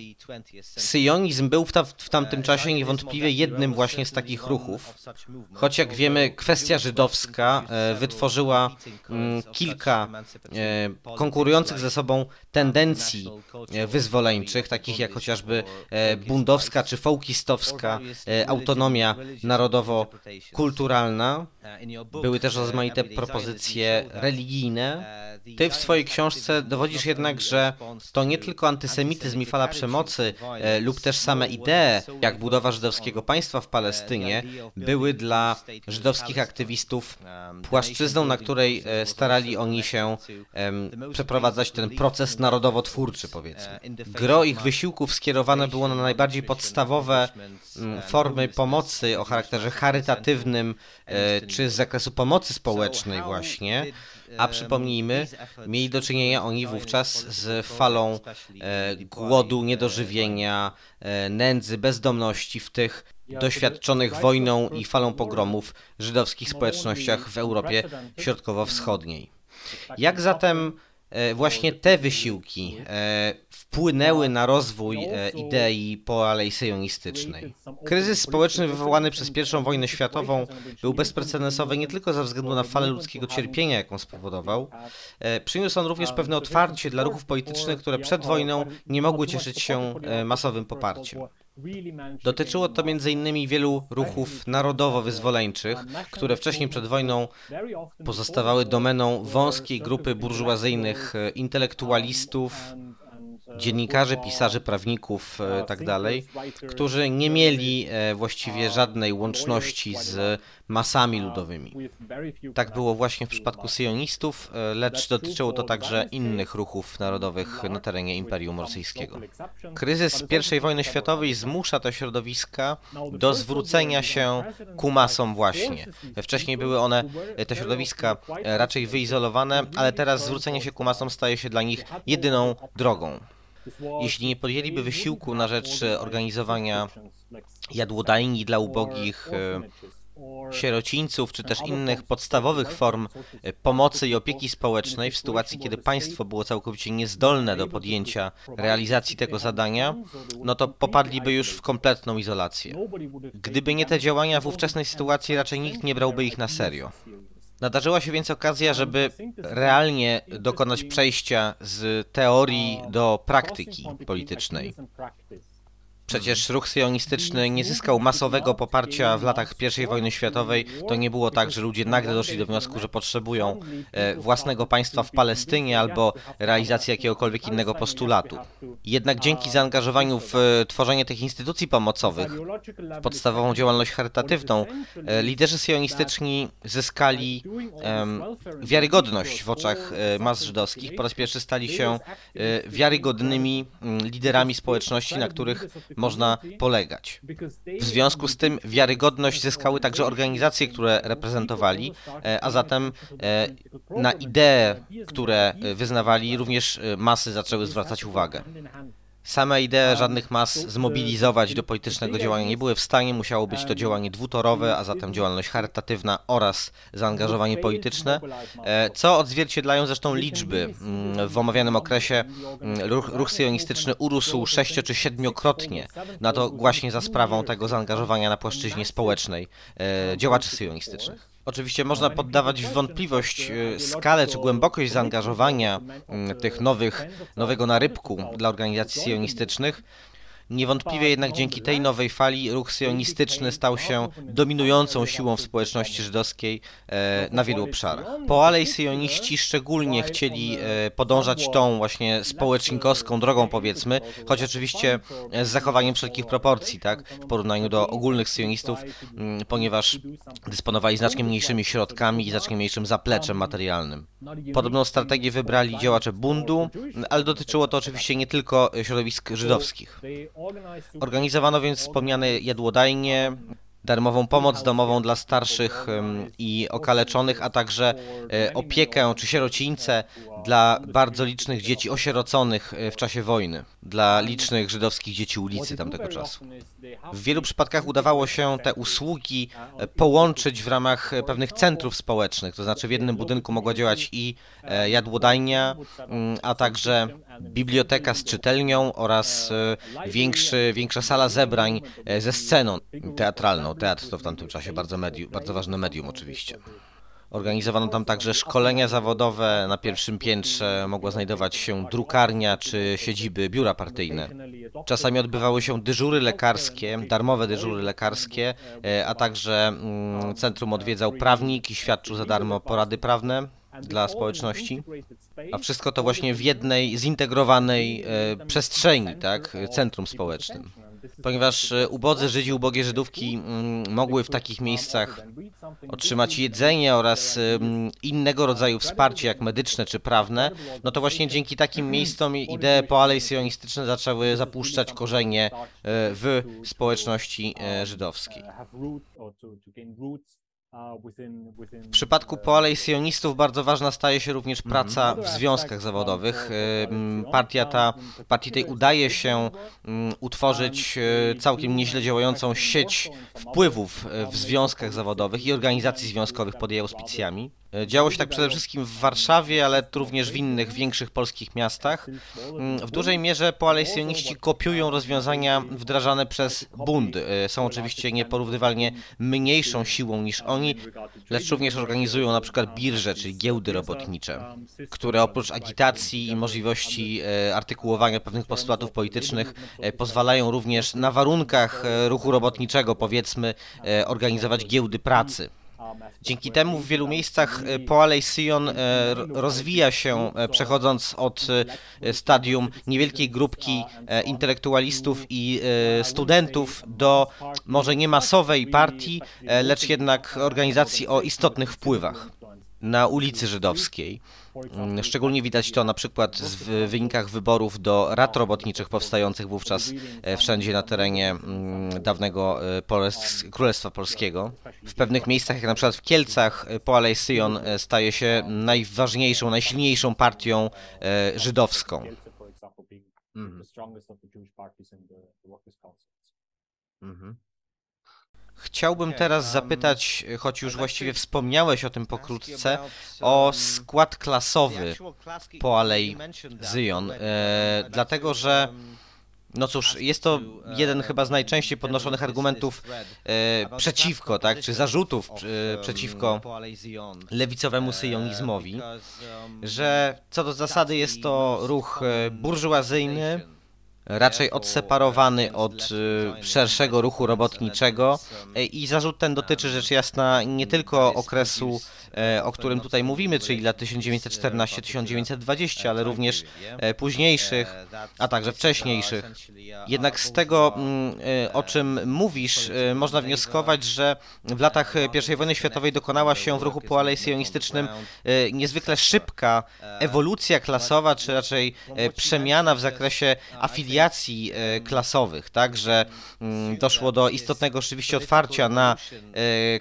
Syjonizm był w tamtym czasie niewątpliwie jednym właśnie z takich ruchów, choć jak wiemy kwestia żydowska e, wytworzyła mm, kilka konkurujących ze sobą tendencji wyzwoleńczych, takich jak chociażby bundowska czy fołkistowska autonomia narodowo-kulturalna, były też rozmaite propozycje religijne, Ty w swojej książce dowodzisz jednak, że to nie tylko antysemityzm i fala przemocy e, lub też same idee, jak budowa żydowskiego państwa w Palestynie, były dla żydowskich aktywistów płaszczyzną, na której e, starali oni się przeprowadzać ten proces narodowo-twórczy, powiedzmy. Gro ich wysiłków skierowane było na najbardziej podstawowe mm, formy pomocy o charakterze charytatywnym, e, czy z zakresu pomocy społecznej właśnie, a przypomnijmy, mieli do czynienia oni wówczas z falą e, głodu, niedożywienia, e, nędzy, bezdomności w tych doświadczonych wojną i falą pogromów żydowskich społecznościach w Europie Środkowo-Wschodniej. Jak zatem właśnie te wysiłki e, wpłynęły na rozwój e, idei poalejsyjonistycznej? Kryzys społeczny wywołany przez I wojnę światową był bezprecedensowy nie tylko ze względu na falę ludzkiego cierpienia, jaką spowodował. E, Przyniósł on również pewne otwarcie dla ruchów politycznych, które przed wojną nie mogły cieszyć się e, masowym poparciem. Dotyczyło to m.in. wielu ruchów narodowo-wyzwoleńczych, które wcześniej przed wojną pozostawały domeną wąskiej grupy burżuazyjnych e, intelektualistów, dziennikarzy, pisarzy, prawników itd., którzy nie mieli e, właściwie żadnej łączności z masami ludowymi. Tak było właśnie w przypadku syjonistów, e, lecz dotyczyło to także innych ruchów narodowych na terenie Imperium Rosyjskiego. Kryzys I wojny światowej zmusza te środowiska do zwrócenia się ku masom właśnie. Wcześniej były one, te środowiska, e, raczej wyizolowane, ale teraz zwrócenie się ku masom staje się dla nich jedyną drogą. Jeśli nie podjęliby wysiłku na rzecz organizowania jadłodajni dla ubogich, e, sierocińców, czy też innych podstawowych form e, pomocy i opieki społecznej w sytuacji, kiedy państwo było całkowicie niezdolne do podjęcia realizacji tego zadania, no to popadliby już w kompletną izolację. Gdyby nie te działania w ówczesnej sytuacji, raczej nikt nie brałby ich na serio. Nadarzyła się więc okazja, żeby realnie dokonać przejścia z teorii do praktyki politycznej. Przecież ruch syjonistyczny nie zyskał masowego poparcia w latach I wojny światowej. To nie było tak, że ludzie nagle doszli do wniosku, że potrzebują e, własnego państwa w Palestynie albo realizacji jakiegokolwiek innego postulatu. Jednak dzięki zaangażowaniu w e, tworzenie tych instytucji pomocowych, w podstawową działalność charytatywną, e, liderzy syjonistyczni zyskali wiarygodność w oczach mas żydowskich. Po raz pierwszy stali się wiarygodnymi mm, liderami społeczności, na których można polegać. W związku z tym wiarygodność zyskały także organizacje, które reprezentowali, e, a zatem e, na idee, które wyznawali, również e, masy zaczęły zwracać uwagę. Same idee żadnych mas zmobilizować do politycznego działania nie były w stanie, musiało być to działanie dwutorowe, a zatem działalność charytatywna oraz zaangażowanie polityczne, e, co odzwierciedlają zresztą liczby. Mm, w omawianym okresie mm, ruch, ruch syjonistyczny urósł sześcio czy siedmiokrotnie, na to właśnie za sprawą tego zaangażowania na płaszczyźnie społecznej e, działaczy syjonistycznych. Oczywiście można poddawać w wątpliwość e, skalę czy głębokość zaangażowania tych nowych, nowego narybku dla organizacji sionistycznych. Niewątpliwie jednak dzięki tej nowej fali ruch syjonistyczny stał się dominującą siłą w społeczności żydowskiej e, na wielu obszarach. Poalej syjoniści szczególnie chcieli e, podążać tą właśnie społecznikowską drogą powiedzmy, choć oczywiście z zachowaniem wszelkich proporcji, tak, w porównaniu do ogólnych syjonistów, ponieważ dysponowali znacznie mniejszymi środkami i znacznie mniejszym zapleczem materialnym. Podobną strategię wybrali działacze bundu, ale dotyczyło to oczywiście nie tylko środowisk żydowskich. Organizowano więc wspomniane jadłodajnie, darmową pomoc domową dla starszych i okaleczonych, a także e, opiekę czy sierocińce dla bardzo licznych dzieci osieroconych e, w czasie wojny, dla licznych żydowskich dzieci ulicy tamtego czasu. W wielu przypadkach udawało się te usługi e, połączyć w ramach e, pewnych centrów społecznych, to znaczy w jednym budynku mogła działać i e, jadłodajnia, mm, a także biblioteka z czytelnią oraz większy, większa sala zebrań ze sceną teatralną. Teatr to w tamtym czasie bardzo, medium, bardzo ważne medium oczywiście. Organizowano tam także szkolenia zawodowe. Na pierwszym piętrze mogła znajdować się drukarnia czy siedziby biura partyjne. Czasami odbywały się dyżury lekarskie, darmowe dyżury lekarskie, e, a także mm, centrum odwiedzał prawnik i świadczył za darmo porady prawne. dla społeczności, a wszystko to właśnie w jednej zintegrowanej e, przestrzeni, tak, centrum społecznym. Ponieważ e, ubodzy Żydzi, ubogie Żydówki mm, mogły w takich miejscach otrzymać jedzenie oraz innego rodzaju wsparcie, jak medyczne czy prawne, no to właśnie dzięki takim miejscom idee poalejsjonistyczne zaczęły zapuszczać korzenie e, w społeczności e, żydowskiej. W przypadku poalejsjonistów bardzo ważna staje się również praca w związkach zawodowych. Partia ta, partii tej udaje się utworzyć e, całkiem nieźle działającą sieć wpływów w związkach zawodowych i organizacji związkowych pod jej auspicjami. E, działo się tak przede wszystkim w Warszawie, ale również w innych większych polskich miastach. Mm, w dużej mierze poalejsjoniści kopiują rozwiązania wdrażane przez Bund. E, są oczywiście nieporównywalnie mniejszą siłą niż oni, lecz również organizują na przykład birże, czyli giełdy robotnicze, które oprócz agitacji i możliwości e, artykułowania pewnych postulatów politycznych pozwalają również na warunkach ruchu robotniczego, powiedzmy, organizować giełdy pracy. Dzięki temu w wielu miejscach e, Poalej Sion e, rozwija się, e, przechodząc od stadium niewielkiej grupki intelektualistów i studentów do może nie masowej partii, lecz jednak organizacji o istotnych wpływach na ulicy Żydowskiej. Mm, szczególnie widać to na przykład w wynikach wyborów do rad robotniczych powstających wówczas e, wszędzie na terenie mm, dawnego e, Królestwa Polskiego. W pewnych miejscach, jak na przykład w Kielcach, e, Poalej Syjon staje się najważniejszą, najsilniejszą partią żydowską. Mhm. Mhm. Chciałbym teraz zapytać, choć już właściwie wspomniałeś o tym pokrótce, o skład klasowy po Alei Zion, e, dlatego że no cóż, jest to jeden chyba z najczęściej podnoszonych argumentów e, przeciwko, tak, czy zarzutów e, przeciwko lewicowemu syjonizmowi, że co do zasady jest to ruch e, burżuazyjny, raczej odseparowany od y, szerszego ruchu robotniczego e, i zarzut ten dotyczy rzecz jasna nie tylko okresu E, o którym tutaj mówimy, czyli lat 1914-1920, ale również e, późniejszych, a także wcześniejszych. Jednak z tego, mm, e, o czym mówisz, można wnioskować, że w latach I wojny światowej dokonała się w ruchu poalejsjonistycznym niezwykle szybka ewolucja klasowa, czy raczej przemiana w zakresie afiliacji klasowych, tak, że mm, doszło do istotnego oczywiście otwarcia na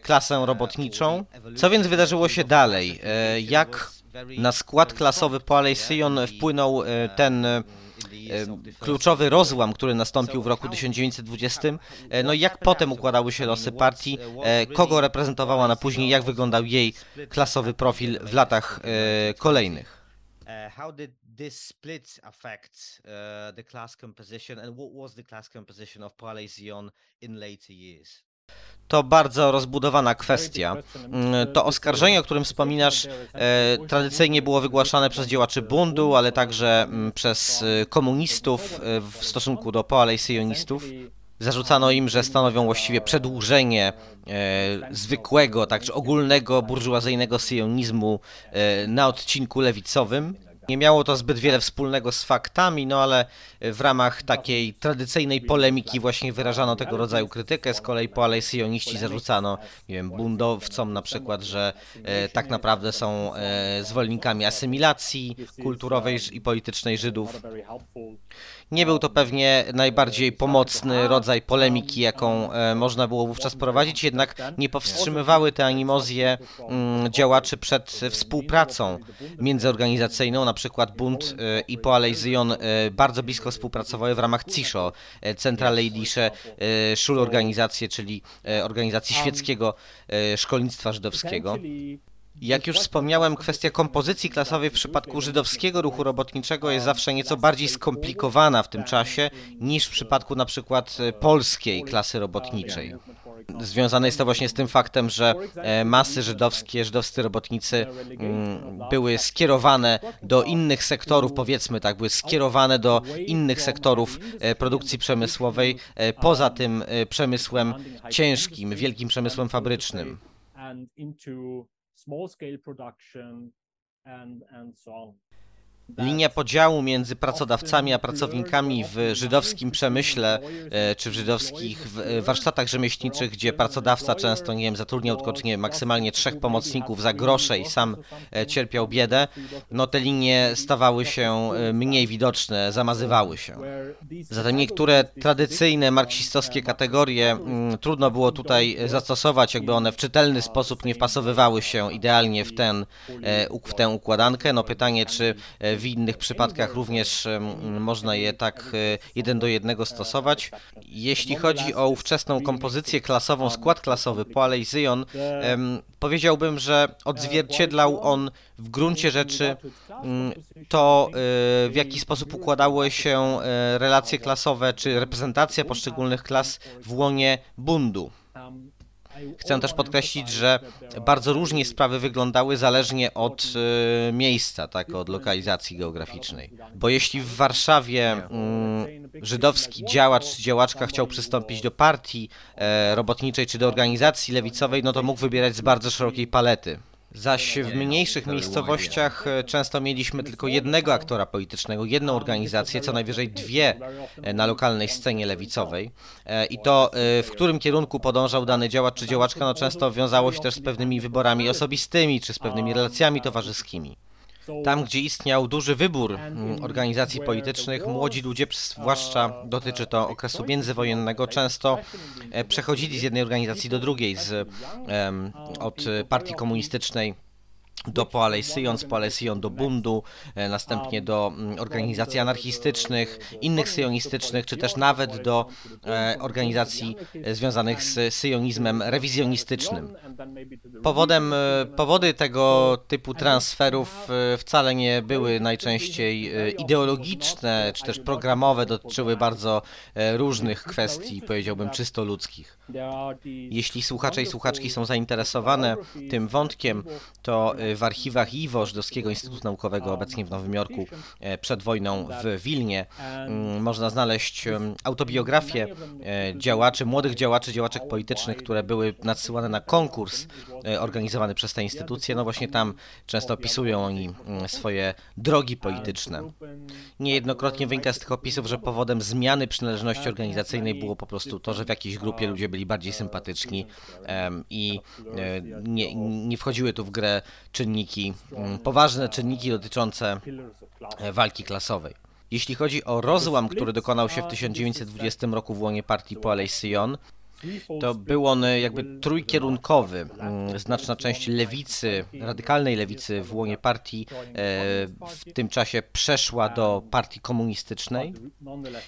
klasę robotniczą. Co więc wydarzyło się dalej? E, jak na skład klasowy po Sion wpłynął e, ten e, kluczowy rozłam, który nastąpił w roku 1920. No i jak potem układały się losy partii, kogo reprezentowała na później, jak wyglądał jej klasowy profil w latach kolejnych. How did this split affect the class composition and what was the class composition of Palaision in later years? to bardzo rozbudowana kwestia. Mm, to oskarżenie, o którym wspominasz, e, tradycyjnie było wygłaszane przez działaczy bundu, ale także mm, przez e, komunistów e, w stosunku do poalejsyjonistów. Zarzucano im, że stanowią właściwie przedłużenie e, zwykłego, także ogólnego burżuazyjnego syjonizmu e, na odcinku lewicowym. Nie miało to zbyt wiele wspólnego z faktami, no ale w ramach takiej tradycyjnej polemiki właśnie wyrażano tego rodzaju krytykę. Z kolei po alejsyjoniści zarzucano, nie wiem, bundowcom na przykład, że e, tak naprawdę są e, zwolennikami asymilacji kulturowej i politycznej Żydów. Nie był to pewnie najbardziej pomocny rodzaj polemiki, jaką e, można było wówczas prowadzić, jednak nie powstrzymywały te animozje mm, działaczy przed współpracą międzyorganizacyjną, na przykład Bund e, i Poalej Zion e, bardzo blisko współpracowały w ramach CISZO, Centrale Jidische Schulorganizacje, czyli organizacji świeckiego szkolnictwa żydowskiego. Jak już wspomniałem, kwestia kompozycji klasowej w przypadku żydowskiego ruchu robotniczego jest zawsze nieco bardziej skomplikowana w tym czasie niż w przypadku na przykład polskiej klasy robotniczej. Związane jest to właśnie z tym faktem, że e, masy żydowskie, żydowscy robotnicy mm, były skierowane do innych sektorów, powiedzmy tak, były skierowane do innych sektorów e, produkcji przemysłowej, e, poza tym przemysłem ciężkim, wielkim przemysłem fabrycznym. small scale production and and so on. Linia podziału między pracodawcami a pracownikami w żydowskim przemyśle e, czy w żydowskich e, warsztatach rzemieślniczych, gdzie pracodawca często, nie wiem, zatrudniał tylko nie wiem, maksymalnie trzech pomocników za grosze i sam e, cierpiał biedę, no te linie stawały się mniej widoczne, zamazywały się. Zatem niektóre tradycyjne marksistowskie kategorie mm, trudno było tutaj zastosować, jakby one w czytelny sposób nie wpasowywały się idealnie w, ten, w tę układankę. No pytanie, czy w innych przypadkach również można je tak e, jeden do jednego stosować. Jeśli chodzi o ówczesną kompozycję klasową, skład klasowy po Zion, powiedziałbym, że odzwierciedlał on w gruncie rzeczy mm, to, e, w jaki sposób układały się e, relacje klasowe, czy reprezentacja poszczególnych klas w łonie bundu. Chcę też podkreślić, że bardzo różnie sprawy wyglądały zależnie od y, miejsca, tak, od lokalizacji geograficznej. Bo jeśli w Warszawie mm, żydowski działacz czy działaczka chciał przystąpić do partii e, robotniczej czy do organizacji lewicowej, no to mógł wybierać z bardzo szerokiej palety. Zaś w mniejszych miejscowościach e, często mieliśmy tylko jednego aktora politycznego, jedną organizację, co najwyżej dwie e, na lokalnej scenie lewicowej. E, I to, w którym kierunku podążał dany działacz czy działaczka, no często wiązało się też z pewnymi wyborami osobistymi czy z pewnymi relacjami towarzyskimi. Tam, gdzie istniał duży wybór mm, organizacji politycznych, młodzi ludzie, zwłaszcza dotyczy to okresu międzywojennego, często e, przechodzili z jednej organizacji do drugiej, z, od partii komunistycznej do Poalei Sion, z Poalei Sion do Bundu, e, następnie do mm, organizacji anarchistycznych, innych syjonistycznych, czy też nawet do e, organizacji e, związanych z syjonizmem rewizjonistycznym. Powodem, powody tego typu transferów wcale nie były najczęściej ideologiczne, czy też programowe, dotyczyły bardzo różnych kwestii, powiedziałbym czysto ludzkich. Jeśli słuchacze i słuchaczki są zainteresowane tym wątkiem, to w archiwach IWO, Żydowskiego Instytutu Naukowego, obecnie w Nowym Jorku, e, przed wojną w Wilnie, mm, można znaleźć autobiografię e, działaczy, młodych działaczy, działaczek politycznych, które były nadsyłane na konkurs e, organizowany przez te instytucje. No właśnie tam często opisują oni mm, swoje drogi polityczne. Niejednokrotnie wynika z tych opisów, że powodem zmiany przynależności organizacyjnej było po prostu to, że w jakiejś grupie ludzie byli bardziej sympatyczni i nie, nie wchodziły tu w grę czynniki, mm, poważne czynniki dotyczące e, walki klasowej. Jeśli chodzi o rozłam, który dokonał się w 1920 roku w łonie partii Poalei Sion, to był on jakby trójkierunkowy. Mm, znaczna część lewicy, radykalnej lewicy w łonie partii e, w tym czasie przeszła do partii komunistycznej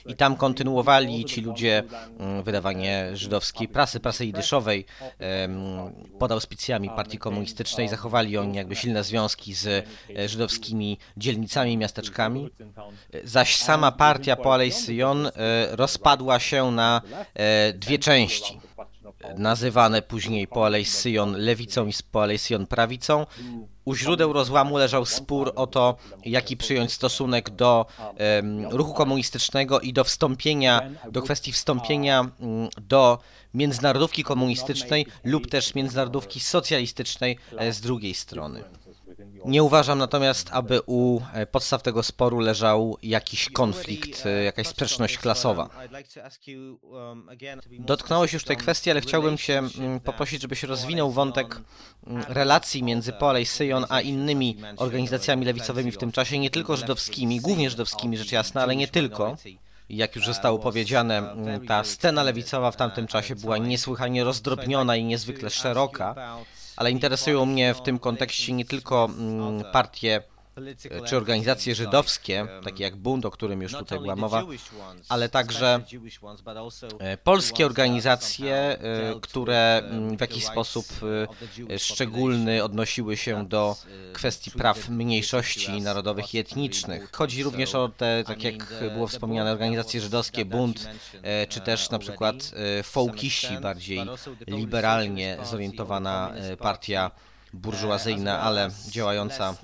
i tam kontynuowali ci ludzie mm, wydawanie żydowskiej prasy, prasy jidyszowej pod auspicjami partii komunistycznej. Zachowali oni jakby silne związki z e, żydowskimi dzielnicami, miasteczkami. Zaś sama partia Poalei Sion e, rozpadła się na dwie części nazywane później Poalejsyjon lewicą i Poalejsyjon prawicą. U źródeł rozłamu leżał spór o to, jaki przyjąć stosunek do um, ruchu komunistycznego i do wstąpienia, do kwestii wstąpienia um, do międzynarodówki komunistycznej lub też międzynarodówki socjalistycznej z drugiej strony. Nie uważam natomiast, aby u e, podstaw tego sporu leżał jakiś konflikt, e, jakaś sprzeczność klasowa. Dotknąłeś już tej kwestii, ale chciałbym się mm, poprosić, żebyś rozwinął wątek mm, relacji między Polej Syjon a innymi organizacjami lewicowymi w tym czasie, nie tylko żydowskimi, głównie żydowskimi rzecz jasna, ale nie tylko. Jak już zostało powiedziane, mm, ta scena lewicowa w tamtym czasie była niesłychanie rozdrobniona i niezwykle szeroka ale interesują mnie w tym kontekście nie tylko mm, partie czy organizacje żydowskie, takie jak Bund, o którym już tutaj była mowa, ale także e, polskie organizacje, e, które mm, w jakiś sposób e, szczególny odnosiły się do kwestii praw mniejszości narodowych i etnicznych. Chodzi również o te, tak jak było wspomniane, organizacje żydowskie, Bund, czy też na przykład fołkiści, bardziej liberalnie zorientowana partia burżuazyjna, ale działająca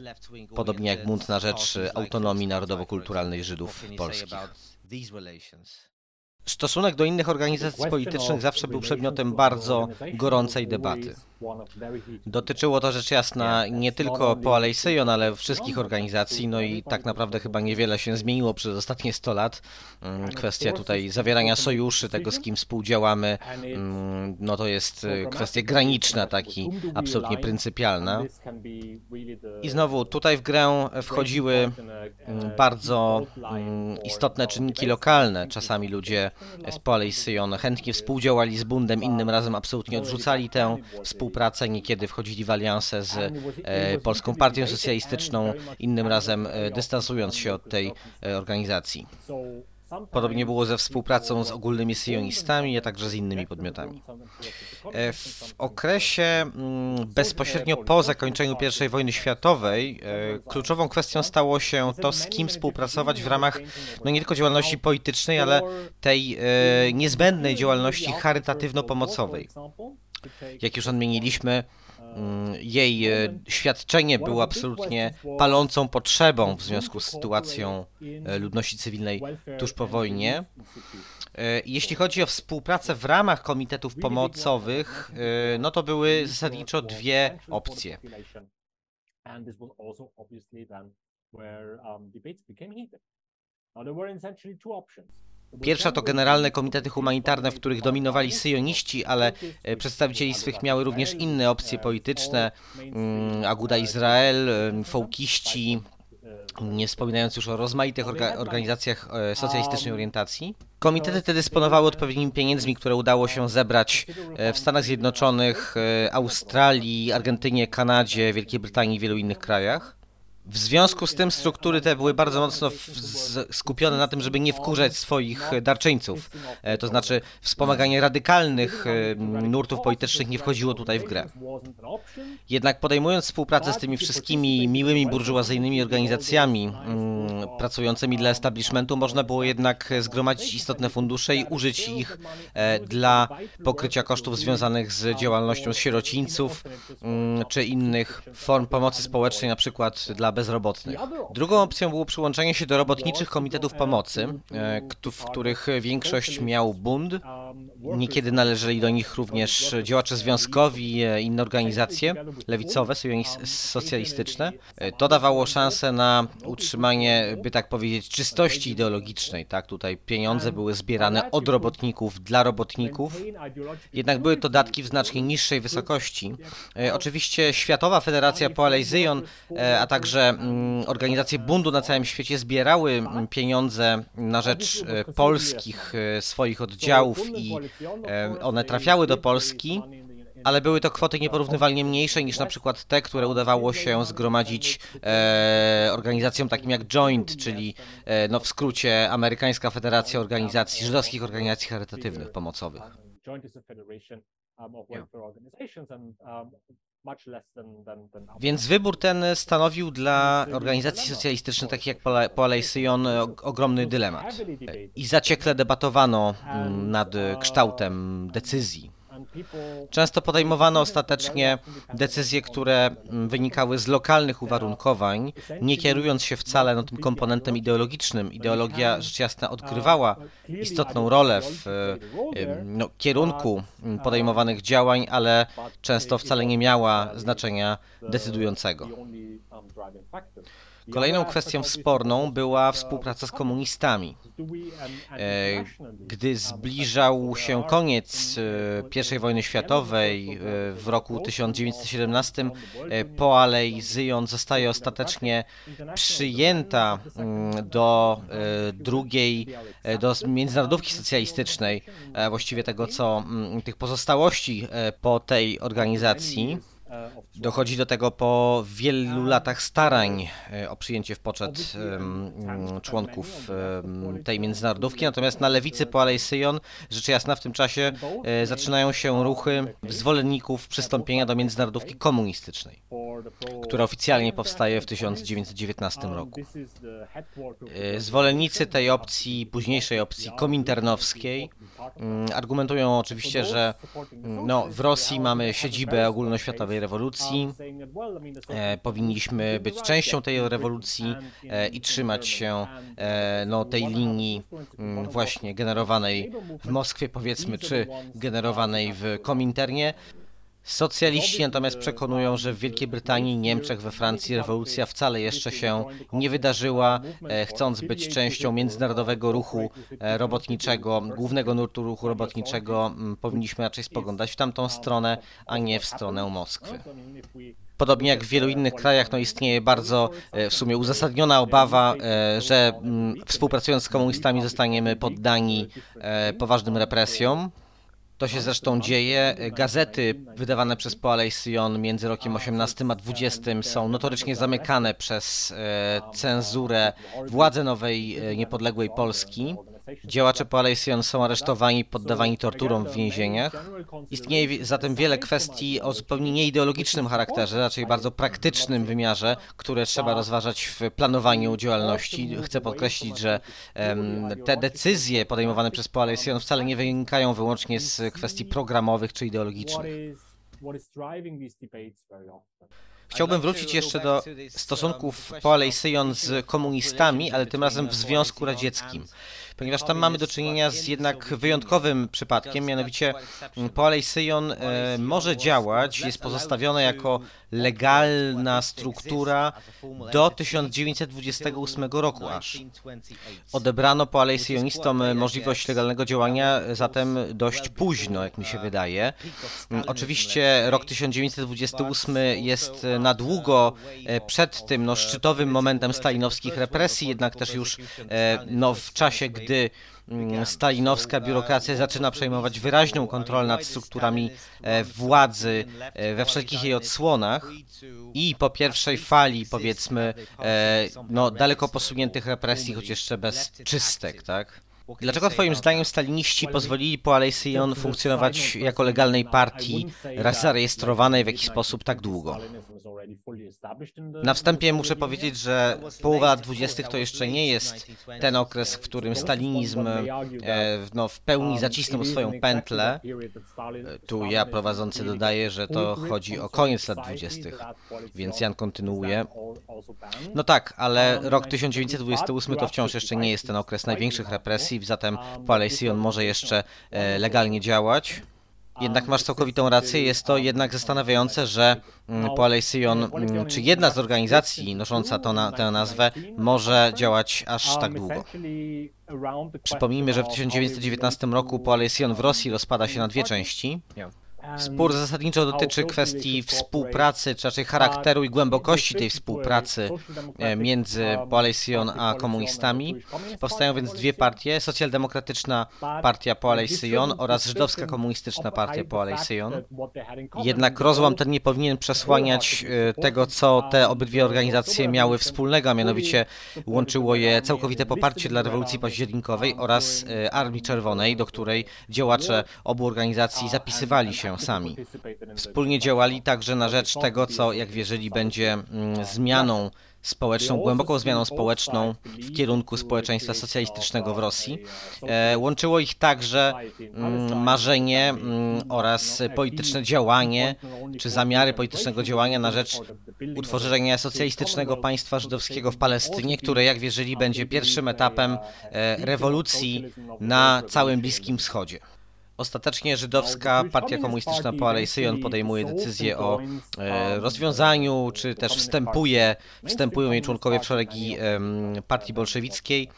podobnie jak bunt na rzecz autonomii narodowo-kulturalnej Żydów polskich. Stosunek do innych organizacji politycznych zawsze był przedmiotem bardzo gorącej debaty. Dotyczyło to rzecz jasna nie tylko Poalei Syjon, ale wszystkich organizacji, no i tak naprawdę chyba niewiele się zmieniło przez ostatnie 100 lat. Mm, Kwestia tutaj zawierania sojuszy, tego z kim współdziałamy, mm, no to jest y, kwestia graniczna, taki absolutnie pryncypialna. I znowu tutaj w grę wchodziły mm, bardzo istotne czynniki lokalne. Czasami ludzie z Poalei Syjon chętnie współdziałali z Bundem, innym razem absolutnie odrzucali tę współpracę, niekiedy wchodzili w aliansę z e, Polską Partią Socjalistyczną, innym razem e, dystansując się od tej e, organizacji. Podobnie było ze współpracą z ogólnymi syjonistami, a także z innymi podmiotami. W okresie mm, bezpośrednio po zakończeniu I wojny światowej kluczową kwestią stało się to, z kim współpracować w ramach no nie tylko działalności politycznej, ale tej niezbędnej działalności charytatywno-pomocowej. Jak już odmieniliśmy, mm, jej e, świadczenie było absolutnie palącą potrzebą w związku z sytuacją e, ludności cywilnej tuż po wojnie. E, Jeśli chodzi o współpracę w ramach komitetów pomocowych, no to były zasadniczo dwie opcje. Pierwsza to generalne komitety humanitarne, w których dominowali syjoniści, ale e, przedstawicieli swych miały również inne opcje polityczne, mm, Aguda Izrael, e, fołkiści, nie wspominając już o rozmaitych orga organizacjach e, socjalistycznej orientacji. Komitety te dysponowały odpowiednimi pieniędzmi, które udało się zebrać e, w Stanach Zjednoczonych, Australii, Argentynie, Kanadzie, Wielkiej Brytanii i wielu innych krajach. W związku z tym struktury te były bardzo mocno skupione na tym, żeby nie wkurzać swoich darczyńców. E, To znaczy wspomaganie radykalnych e, nurtów politycznych nie wchodziło tutaj w grę. Jednak podejmując współpracę z tymi wszystkimi miłymi burżuazyjnymi organizacjami mm, pracującymi dla establishmentu, można było jednak zgromadzić istotne fundusze i użyć ich e, dla pokrycia kosztów związanych z działalnością sierocińców mm, czy innych form pomocy społecznej, na przykład dla bezrobotnych. Drugą opcją było przyłączenie się do robotniczych komitetów pomocy, e, w których większość miał Bund. Niekiedy należeli do nich również działacze związkowi, e, inne organizacje lewicowe, socjalistyczne. E, To dawało szansę na utrzymanie, by tak powiedzieć, czystości ideologicznej. Tak, tutaj pieniądze były zbierane od robotników dla robotników. Jednak były to datki w znacznie niższej wysokości. Oczywiście Światowa Federacja Poalei Zyjon, e, a także mm, organizacje bundu na całym świecie zbierały mm, pieniądze na rzecz e, polskich e, swoich oddziałów i e, one trafiały do Polski, ale były to kwoty nieporównywalnie mniejsze niż na przykład te, które udawało się zgromadzić e, organizacjom takim jak Joint, czyli e, no w skrócie Amerykańska Federacja Organizacji, Żydowskich Organizacji Charytatywnych Pomocowych. Joint is a federation um, of welfare organizations and Więc wybór ten stanowił dla organizacji socjalistycznych takich jak Pola- Poalei Syjon o- ogromny dylemat. I zaciekle debatowano mm, nad kształtem decyzji. Często podejmowano ostatecznie decyzje, które mm, wynikały z lokalnych uwarunkowań, nie kierując się wcale no, tym komponentem ideologicznym. Ideologia rzecz jasna odgrywała istotną rolę w e, no, kierunku mm, podejmowanych działań, ale często wcale nie miała znaczenia decydującego. Kolejną kwestią sporną była współpraca z komunistami. E, Gdy zbliżał się koniec e, I wojny światowej e, w roku 1917, e, Poalei Zyjon zostaje ostatecznie przyjęta mm, do drugiej, do międzynarodówki socjalistycznej, właściwie tego co, mm, tych pozostałości po tej organizacji. Dochodzi do tego po wielu latach starań e, o przyjęcie w poczet członków tej międzynarodówki, natomiast na lewicy po Alei Syjon, rzecz jasna, w tym czasie e, zaczynają się ruchy zwolenników przystąpienia do międzynarodówki komunistycznej, która oficjalnie powstaje w 1919 roku. E, Zwolennicy tej opcji, późniejszej opcji kominternowskiej, argumentują oczywiście, że mm, no, w Rosji mamy siedzibę ogólnoświatowej rewolucji, e, powinniśmy być częścią tej rewolucji e, i trzymać się e, no, tej linii mm, właśnie generowanej w Moskwie powiedzmy, czy generowanej w Kominternie. Socjaliści natomiast przekonują, że w Wielkiej Brytanii, Niemczech, we Francji rewolucja wcale jeszcze się nie wydarzyła. E, chcąc być częścią międzynarodowego ruchu e, robotniczego, głównego nurtu ruchu robotniczego, powinniśmy raczej spoglądać w tamtą stronę, a nie w stronę Moskwy. Podobnie jak w wielu innych krajach, no istnieje bardzo e, w sumie uzasadniona obawa, że współpracując z komunistami zostaniemy poddani poważnym represjom. To się zresztą dzieje. Gazety wydawane przez Poalej Sion między rokiem 18 a 20 są notorycznie zamykane przez e, cenzurę władzy nowej e, niepodległej Polski. Działacze Palestyn są aresztowani, poddawani torturom w więzieniach. Istnieje zatem wiele kwestii o zupełnie nieideologicznym charakterze, raczej bardzo praktycznym wymiarze, które trzeba rozważać w planowaniu działalności. Chcę podkreślić, że te decyzje podejmowane przez Palestyn wcale nie wynikają wyłącznie z kwestii programowych czy ideologicznych. Chciałbym wrócić jeszcze do stosunków Poalej Syjon z komunistami, ale tym razem w Związku Radzieckim ponieważ tam mamy do czynienia z jednak wyjątkowym przypadkiem, mianowicie Poalej Syjon e, może działać, jest pozostawione jako legalna struktura do 1928 roku aż. Odebrano Poalej Syjonistom możliwość legalnego działania zatem dość późno, jak mi się wydaje. Oczywiście rok 1928 jest na długo e, przed tym no, szczytowym momentem stalinowskich represji, jednak też już e, no, w czasie, gdy stalinowska biurokracja zaczyna przejmować wyraźną kontrolę nad strukturami e, władzy e, we wszelkich jej odsłonach i po pierwszej fali, powiedzmy, e, no, daleko posuniętych represji, choć jeszcze bez czystek, tak? Dlaczego Twoim zdaniem staliniści pozwolili po Alejsyjon funkcjonować jako legalnej partii zarejestrowanej w jakiś sposób tak długo? Na wstępie muszę powiedzieć, że połowa lat 20. to jeszcze nie jest ten okres, w którym stalinizm e, no, w pełni zacisnął swoją pętlę. Tu ja prowadzący dodaję, że to chodzi o koniec lat 20., więc Jan kontynuuje. No tak, ale rok 1928 to wciąż jeszcze nie jest ten okres największych represji, zatem Poalejsion może jeszcze e, legalnie działać. Jednak masz całkowitą rację, jest to jednak zastanawiające, że Poalejsion, mm, czy jedna z organizacji nosząca to na, tę nazwę, może działać aż tak długo. Przypomnijmy, że w 1919 roku Poalejsion w Rosji rozpada się na dwie części. Spór zasadniczo dotyczy kwestii współpracy, czy raczej charakteru i głębokości tej współpracy e, między Poalejsion a komunistami. Powstają więc dwie partie, socjaldemokratyczna partia Poalejsion oraz żydowska komunistyczna partia Poalejsion. Jednak rozłam ten nie powinien przesłaniać e, tego, co te obydwie organizacje miały wspólnego, a mianowicie łączyło je całkowite poparcie dla rewolucji październikowej oraz e, Armii Czerwonej, do której działacze obu organizacji zapisywali się sami. Wspólnie działali także na rzecz tego, co, jak wierzyli, będzie mm, zmianą społeczną, głęboką zmianą społeczną w kierunku społeczeństwa socjalistycznego w Rosji. E, łączyło ich także mm, marzenie mm, oraz polityczne działanie, czy zamiary politycznego działania na rzecz utworzenia socjalistycznego państwa żydowskiego w Palestynie, które, jak wierzyli, będzie pierwszym etapem e, rewolucji na całym Bliskim Wschodzie. Ostatecznie żydowska partia komunistyczna po Alejsyjon podejmuje decyzję o e, rozwiązaniu, czy też wstępuje, wstępują jej członkowie w szeregi e, partii bolszewickiej.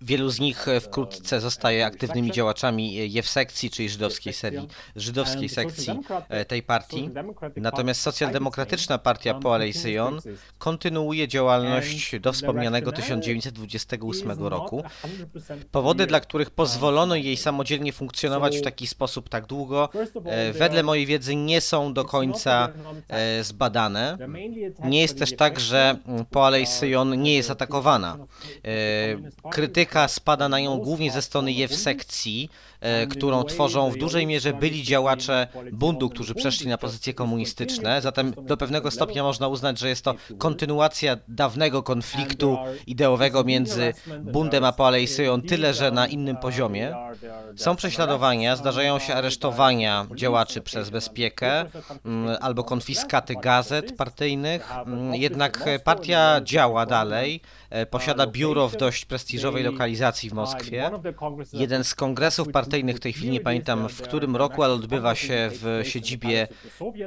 Wielu z nich e, wkrótce zostaje aktywnymi działaczami e, Jewsekcji, czyli żydowskiej serii, żydowskiej sekcji e, tej partii. Natomiast socjaldemokratyczna partia Poalej Syjon kontynuuje działalność do wspomnianego 1928 roku. Powody, dla których pozwolono jej samodzielnie funkcjonować w taki sposób tak długo, wedle mojej wiedzy nie są do końca zbadane. Nie jest też tak, że Poalej Syjon nie jest atakowana. Krytyka krytyka spada na nią głównie ze strony sekcji, e, którą tworzą w dużej mierze byli działacze bundu, którzy przeszli na pozycje komunistyczne. Zatem do pewnego stopnia można uznać, że jest to kontynuacja dawnego konfliktu ideowego między bundem a Poalejsyją, tyle że na innym poziomie. Są prześladowania, zdarzają się aresztowania działaczy przez bezpiekę mm, albo konfiskaty gazet partyjnych, mm, jednak partia działa dalej. E, posiada biuro w dość prestiżowej lokalizacji w Moskwie. Jeden z kongresów partyjnych w tej chwili nie pamiętam w którym roku, ale odbywa się w siedzibie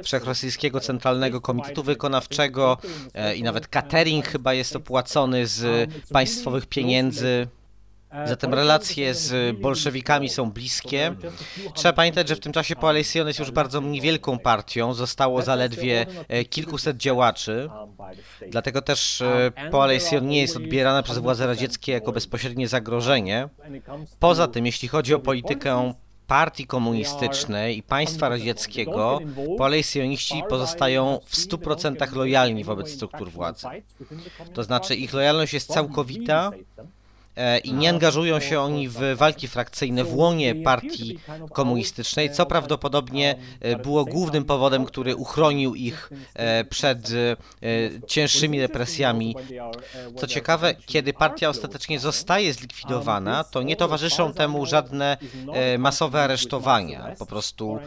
Wszechrosyjskiego Centralnego Komitetu Wykonawczego e, i nawet catering chyba jest opłacony z państwowych pieniędzy. Zatem relacje z bolszewikami są bliskie. Trzeba pamiętać, że w tym czasie Coalition jest już bardzo niewielką partią. Zostało zaledwie e, kilkuset działaczy. Dlatego też e, Coalition nie jest odbierane przez władze radzieckie jako bezpośrednie zagrożenie. Poza tym, jeśli chodzi o politykę partii komunistycznej i państwa radzieckiego, coalicjoniści pozostają w 100% lojalni wobec struktur władzy. To znaczy ich lojalność jest całkowita i nie angażują się oni w walki frakcyjne w łonie partii komunistycznej, co prawdopodobnie e, było głównym powodem, który uchronił ich e, przed cięższymi represjami. Co ciekawe, kiedy partia ostatecznie zostaje zlikwidowana, to nie towarzyszą temu żadne masowe aresztowania. Po prostu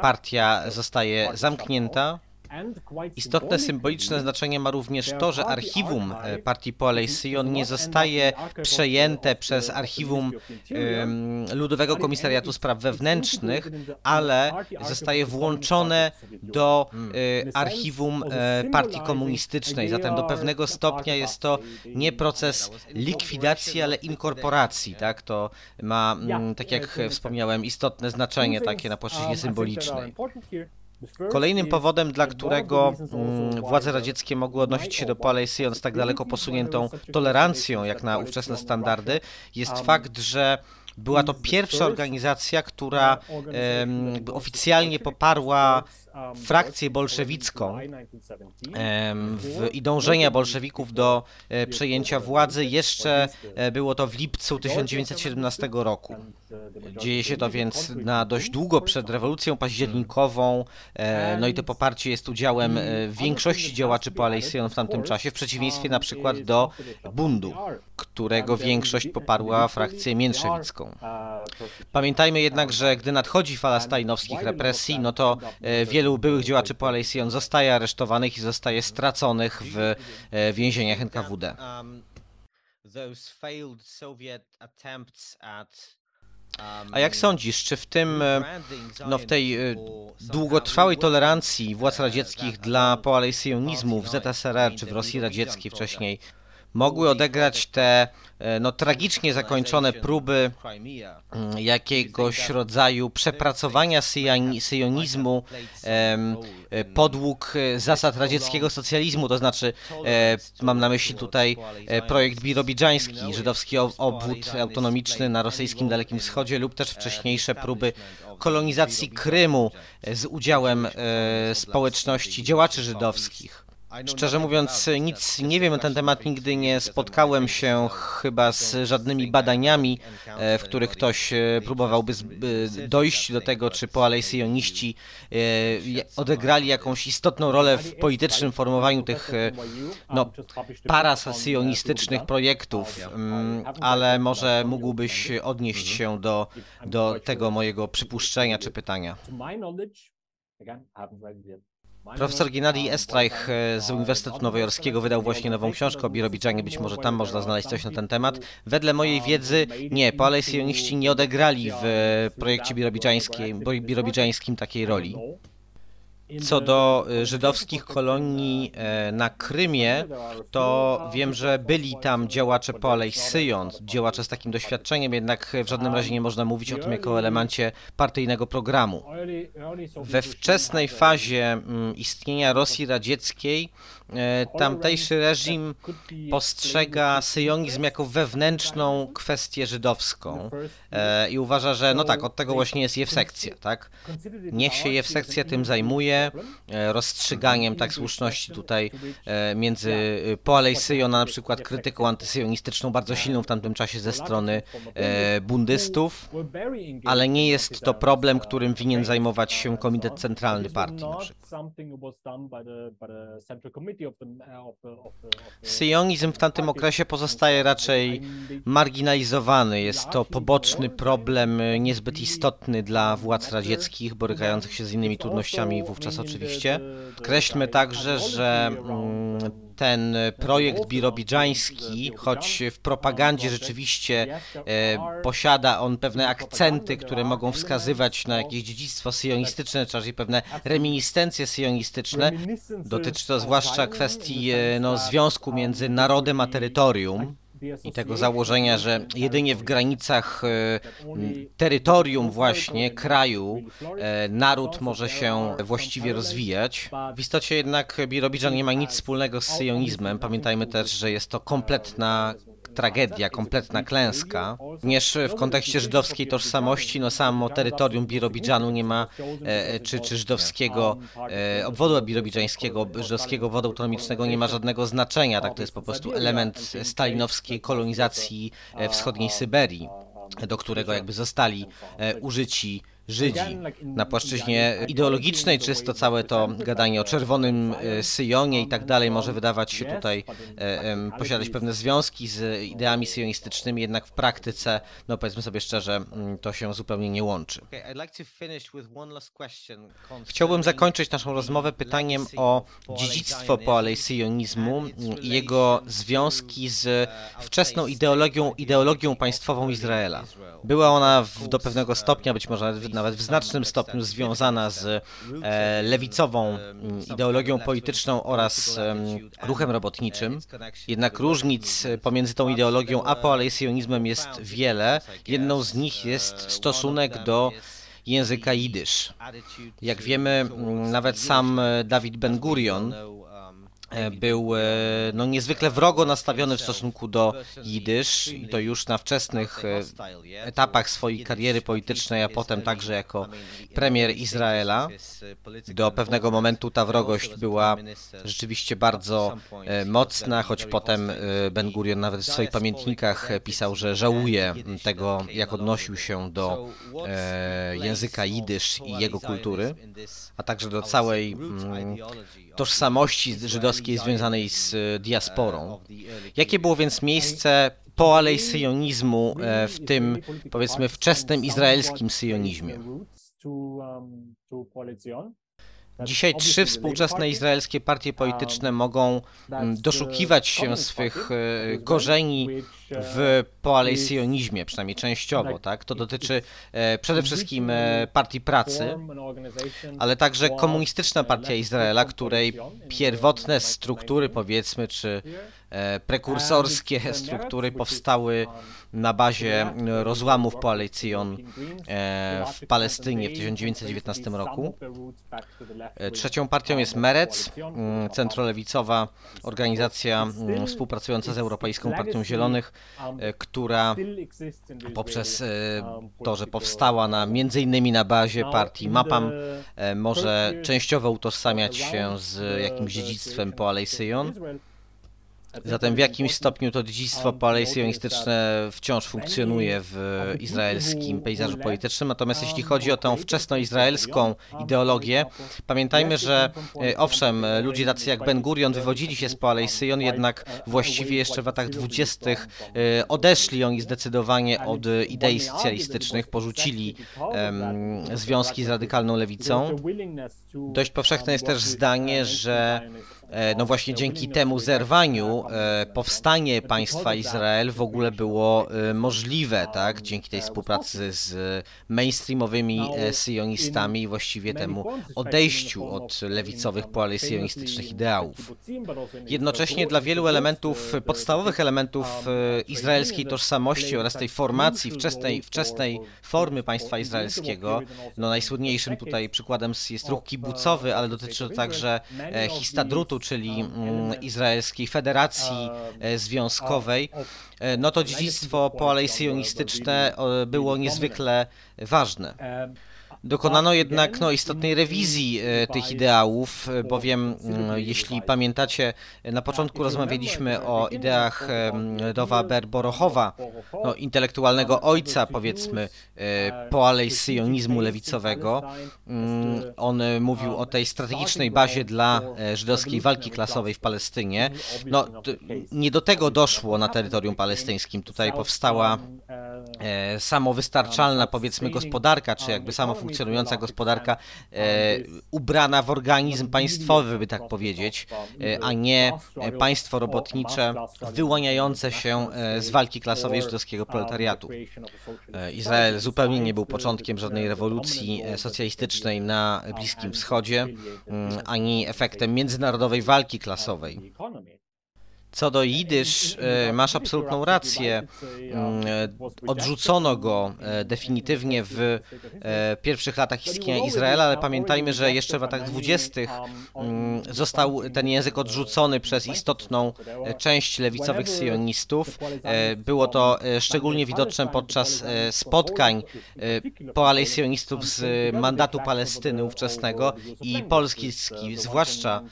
partia zostaje zamknięta. Istotne symboliczne znaczenie ma również to, że archiwum e, partii Poalej Sion nie zostaje przejęte przez archiwum Ludowego Komisariatu Spraw Wewnętrznych, ale zostaje włączone do e, archiwum e, partii komunistycznej. Zatem do pewnego stopnia jest to nie proces likwidacji, ale inkorporacji. Tak? To ma, tak jak wspomniałem, istotne znaczenie takie na płaszczyźnie symbolicznej. Kolejnym powodem, dla którego mm, władze radzieckie mogły odnosić się do Palestyn z tak daleko posuniętą tolerancją, jak na ówczesne standardy, jest fakt, że była to pierwsza organizacja, która oficjalnie poparła frakcję bolszewicką i dążenia bolszewików do e, przejęcia władzy. Jeszcze e, było to w lipcu 1917 roku. Dzieje się to więc na dość długo przed rewolucją październikową, e, no i to poparcie jest udziałem większości działaczy Poalejsion w tamtym czasie, w przeciwieństwie na przykład do Bundu, którego większość poparła frakcję mięszewicką. Pamiętajmy jednak, że gdy nadchodzi fala stajnowskich represji, no to wielu wielu byłych działaczy Coalition zostaje aresztowanych i zostaje straconych w e, więzieniach NKWD. A jak sądzisz, czy w tym, e, no w tej e, długotrwałej tolerancji władz radzieckich dla poalejsjonizmu w ZSRR czy w Rosji Radzieckiej wcześniej mogły odegrać te e, no, tragicznie zakończone próby mm, jakiegoś rodzaju przepracowania syjonizmu e, podług e, zasad radzieckiego socjalizmu, to znaczy mam na myśli tutaj projekt birobidżański, żydowski obwód autonomiczny na rosyjskim Dalekim Wschodzie lub też wcześniejsze próby kolonizacji Krymu z udziałem społeczności działaczy żydowskich. Szczerze mówiąc, nic nie wiem na ten temat, nigdy nie spotkałem się chyba z żadnymi badaniami, e, w których ktoś e, próbowałby dojść do tego, czy poalejsyjoniści e, odegrali jakąś istotną rolę w politycznym formowaniu tych no, parasyjonistycznych projektów, mm, ale może mógłbyś odnieść się do, do tego mojego przypuszczenia czy pytania. Profesor Gennady Estreich e, z Uniwersytetu Nowojorskiego wydał właśnie nową książkę o Birobidżanie, być może tam można znaleźć coś na ten temat. Wedle mojej wiedzy nie, poalejsyjoniści nie odegrali w projekcie birobidżańskim takiej roli. Co do y, żydowskich kolonii e, na Krymie, to wiem, że byli tam działacze Polej Syjon, działacze z takim doświadczeniem, jednak w żadnym razie nie można mówić o tym jako elemencie partyjnego programu. We wczesnej fazie mm, istnienia Rosji Radzieckiej tamtejszy reżim postrzega syjonizm jako wewnętrzną kwestię żydowską e, i uważa, że no tak, od tego właśnie jest jewsekcja, tak? Niech się jewsekcja tym zajmuje, e, rozstrzyganiem tak słuszności tutaj między Poalej Syjon, a na przykład krytyką antysyjonistyczną bardzo silną w tamtym czasie ze strony bundystów, ale nie jest to problem, którym winien zajmować się Komitet Centralny Partii na przykład. Syjonizm w tamtym okresie pozostaje raczej marginalizowany. Jest to poboczny problem, niezbyt istotny dla władz radzieckich, borykających się z innymi trudnościami wówczas oczywiście. Kreślmy także, że ten projekt birobidżański, choć w propagandzie rzeczywiście e, posiada on pewne akcenty, które mogą wskazywać na jakieś dziedzictwo syjonistyczne, czy raczej pewne reminiscencje syjonistyczne, dotyczy to zwłaszcza kwestii e, no, związku między narodem a terytorium i tego założenia, że jedynie w granicach e, terytorium właśnie kraju e, naród może się właściwie rozwijać. W istocie jednak Birobidżan nie ma nic wspólnego z syjonizmem. Pamiętajmy też, że jest to kompletna tragedia, kompletna klęska. Również w kontekście żydowskiej tożsamości, no samo terytorium Birobidżanu nie ma, e, czy, czy żydowskiego e, obwodu birobidżańskiego, żydowskiego obwodu autonomicznego nie ma żadnego znaczenia, tak to jest po prostu element stalinowskiej kolonizacji e, wschodniej Syberii do którego jakby zostali e, użyci Żydzi. Na płaszczyźnie ideologicznej czysto całe to gadanie o czerwonym e, syjonie i tak dalej może wydawać się tutaj e, posiadać pewne związki z ideami syjonistycznymi, jednak w praktyce, no powiedzmy sobie szczerze, mm, to się zupełnie nie łączy. Chciałbym zakończyć naszą rozmowę pytaniem o dziedzictwo poalejsyjonizmu i jego związki z wczesną ideologią, ideologią państwową Izraela. Była ona w, do pewnego stopnia, być może nawet nawet w znacznym stopniu związana z e, lewicową ideologią polityczną oraz ruchem robotniczym. Jednak różnic pomiędzy tą ideologią a poalesjonizmem jest wiele. Jedną z nich jest stosunek do języka jidysz. Jak wiemy, nawet sam Dawid Ben Gurion był e, no, niezwykle wrogo nastawiony w stosunku do jidysz i to już na wczesnych e, etapach swojej kariery politycznej, a potem także jako premier Izraela. Do pewnego momentu ta wrogość była rzeczywiście bardzo mocna, choć potem Ben Gurion nawet w swoich pamiętnikach pisał, że żałuje tego, jak odnosił się do języka jidysz i jego kultury, a także do całej mm, tożsamości żydowskiej związanej z e, diasporą. Jakie było więc miejsce poalej syjonizmu e, w tym, powiedzmy, wczesnym izraelskim syjonizmie? Dzisiaj trzy współczesne izraelskie partie polityczne mogą mm, doszukiwać się swych e, korzeni w poalesjonizmie, przynajmniej częściowo, tak? To dotyczy e, przede wszystkim e, Partii Pracy, ale także Komunistyczna Partia Izraela, której pierwotne struktury, powiedzmy, czy prekursorskie struktury powstały na bazie rozłamów Poalecjon e, w Palestynie w 1919 roku. E, trzecią partią jest Merec, mm, centrolewicowa organizacja mm, współpracująca z Europejską Partią Zielonych, która poprzez to, że powstała na, między innymi na bazie partii MAPAM, może częściowo utożsamiać się z jakimś dziedzictwem Poalejsyjon. Zatem w jakimś stopniu to dziedzictwo palesjonistyczne wciąż funkcjonuje w izraelskim pejzażu politycznym, natomiast jeśli chodzi o tę wczesnoizraelską ideologię, pamiętajmy, że e, owszem, ludzie tacy jak Ben Gurion wywodzili się z Palesjon, jednak właściwie jeszcze w latach dwudziestych e, odeszli oni zdecydowanie od idei socjalistycznych, porzucili um, związki z radykalną lewicą. Dość powszechne jest też zdanie, że no właśnie dzięki temu zerwaniu e, powstanie państwa Izrael w ogóle było e, możliwe, tak? Dzięki tej współpracy z mainstreamowymi syjonistami i właściwie temu odejściu od lewicowych poalesjonistycznych ideałów. Jednocześnie dla wielu elementów, podstawowych elementów izraelskiej tożsamości oraz tej formacji, wczesnej, wczesnej formy państwa izraelskiego, no najsłynniejszym tutaj przykładem jest ruch kibucowy, ale dotyczy to także histadrutu, czyli mm, Izraelskiej Federacji e, Związkowej, e, no to dziedzictwo poalejsyjonistyczne było niezwykle ważne. Dokonano jednak no, istotnej rewizji e, tych ideałów, e, bowiem mm, jeśli pamiętacie, na początku rozmawialiśmy o ideach Dowa Berborochowa, no, intelektualnego ojca, powiedzmy, e, poalejsyjonizmu lewicowego. Mm, on mówił o tej strategicznej bazie dla żydowskiej walki klasowej w Palestynie. No, nie do tego doszło na terytorium palestyńskim. Tutaj powstała samowystarczalna, powiedzmy, gospodarka, czy jakby samo funkcjonująca gospodarka e, ubrana w organizm państwowy, by tak powiedzieć, e, a nie e, państwo robotnicze wyłaniające się e, z walki klasowej żydowskiego proletariatu. E, Izrael zupełnie nie był początkiem żadnej rewolucji e, socjalistycznej na Bliskim Wschodzie, mm, ani efektem międzynarodowej walki klasowej. Co do jidysz, e, masz absolutną rację. Mm, e, Odrzucono go e, definitywnie w pierwszych latach istnienia Izraela, ale pamiętajmy, że jeszcze w latach dwudziestych mm, został ten język odrzucony przez istotną część lewicowych sionistów. Było to szczególnie widoczne podczas spotkań e, poalejsionistów z mandatu Palestyny ówczesnego i Polski, zwłaszcza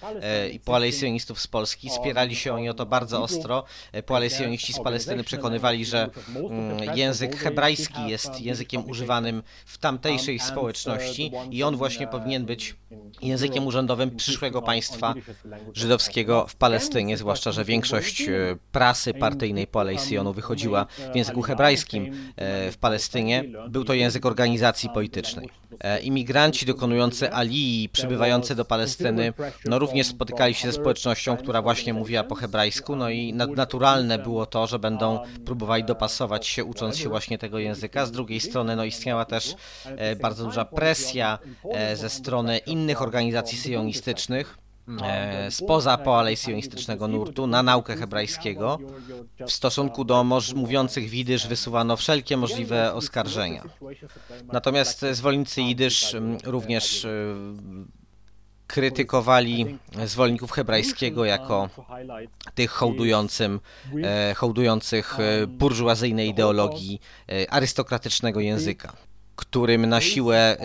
i poalejsionistów z Polski. Spierali się oni o to bardzo ostro. E, Poalejsioniści z Palestyny przekonywali, że mm, język hebrajski jest językiem używanym w tamtejszej społeczności i on właśnie powinien być językiem urzędowym przyszłego państwa żydowskiego w Palestynie, zwłaszcza, że większość e, prasy partyjnej Poalejsionu wychodziła w języku hebrajskim e, w Palestynie. Był to język organizacji politycznej. E, Imigranci dokonujący alii, przybywający do Palestyny, no również spotykali się ze społecznością, która właśnie mówiła po hebrajsku, no i na- naturalne było to, że będą próbowali dopasować się, ucząc się właśnie tego języka. Z drugiej strony, no istniała też e, bardzo duża presja e, ze strony innych organizacji syjonistycznych, e, spoza poalejsionistycznego nurtu na naukę hebrajskiego. W stosunku do moż- mówiących widysz wysuwano wszelkie możliwe oskarżenia. Natomiast zwolennicy jidysz również e, krytykowali zwolenników hebrajskiego jako tych hołdującym, e, hołdujących e, burżuazyjnej ideologii e, arystokratycznego języka, którym na siłę e,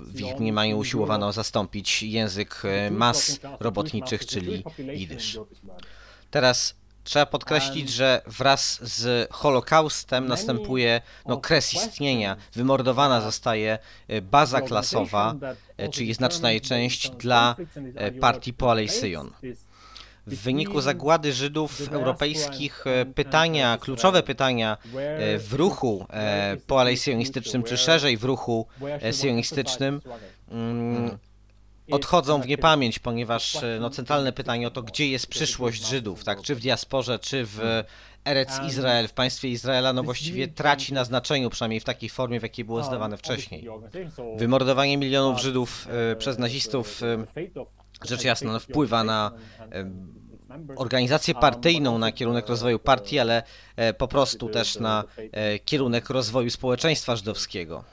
w mniemaniu usiłowano zastąpić język e, mas robotniczych, czyli jidysz. Teraz trzeba podkreślić, że wraz z Holokaustem następuje no, kres istnienia. Wymordowana zostaje e, baza klasowa, czyli znaczna jej część dla partii Poalejsyjon. W wyniku zagłady Żydów europejskich e, pytania, kluczowe pytania e, w ruchu e, poalejsionistycznym, czy szerzej w ruchu sionistycznym, mm, odchodzą w niepamięć, ponieważ no, centralne pytanie o to, gdzie jest przyszłość Żydów, tak, czy w diasporze, czy w Erec Izrael, w państwie Izraela, no właściwie traci na znaczeniu, przynajmniej w takiej formie, w jakiej było zdawane wcześniej. Wymordowanie milionów Żydów przez nazistów e, rzecz jasna no, wpływa na organizację partyjną, na kierunek rozwoju partii, ale e, po prostu też na e, kierunek rozwoju społeczeństwa żydowskiego.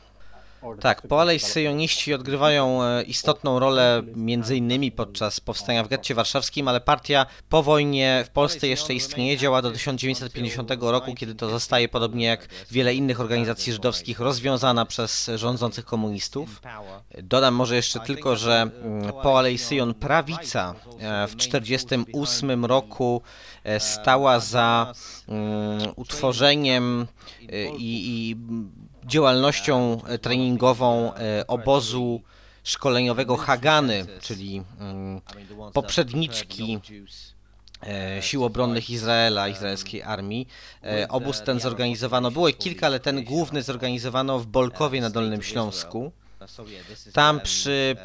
Tak, poalejsyjoniści odgrywają e, istotną rolę między innymi podczas powstania w getcie warszawskim, ale partia po wojnie w Polsce jeszcze istnieje, działa do 1950 roku, kiedy to zostaje, podobnie jak wiele innych organizacji żydowskich, rozwiązana przez rządzących komunistów. Dodam może jeszcze tylko, że mm, poalejsyjon prawica e, w 1948 roku e, stała za mm, utworzeniem i, i działalnością e, treningową e, obozu szkoleniowego Hagany, czyli mm, poprzedniczki e, sił obronnych Izraela, izraelskiej armii. Obóz ten zorganizowano, było kilka, ale ten główny zorganizowano w Bolkowie na Dolnym Śląsku. Tam przy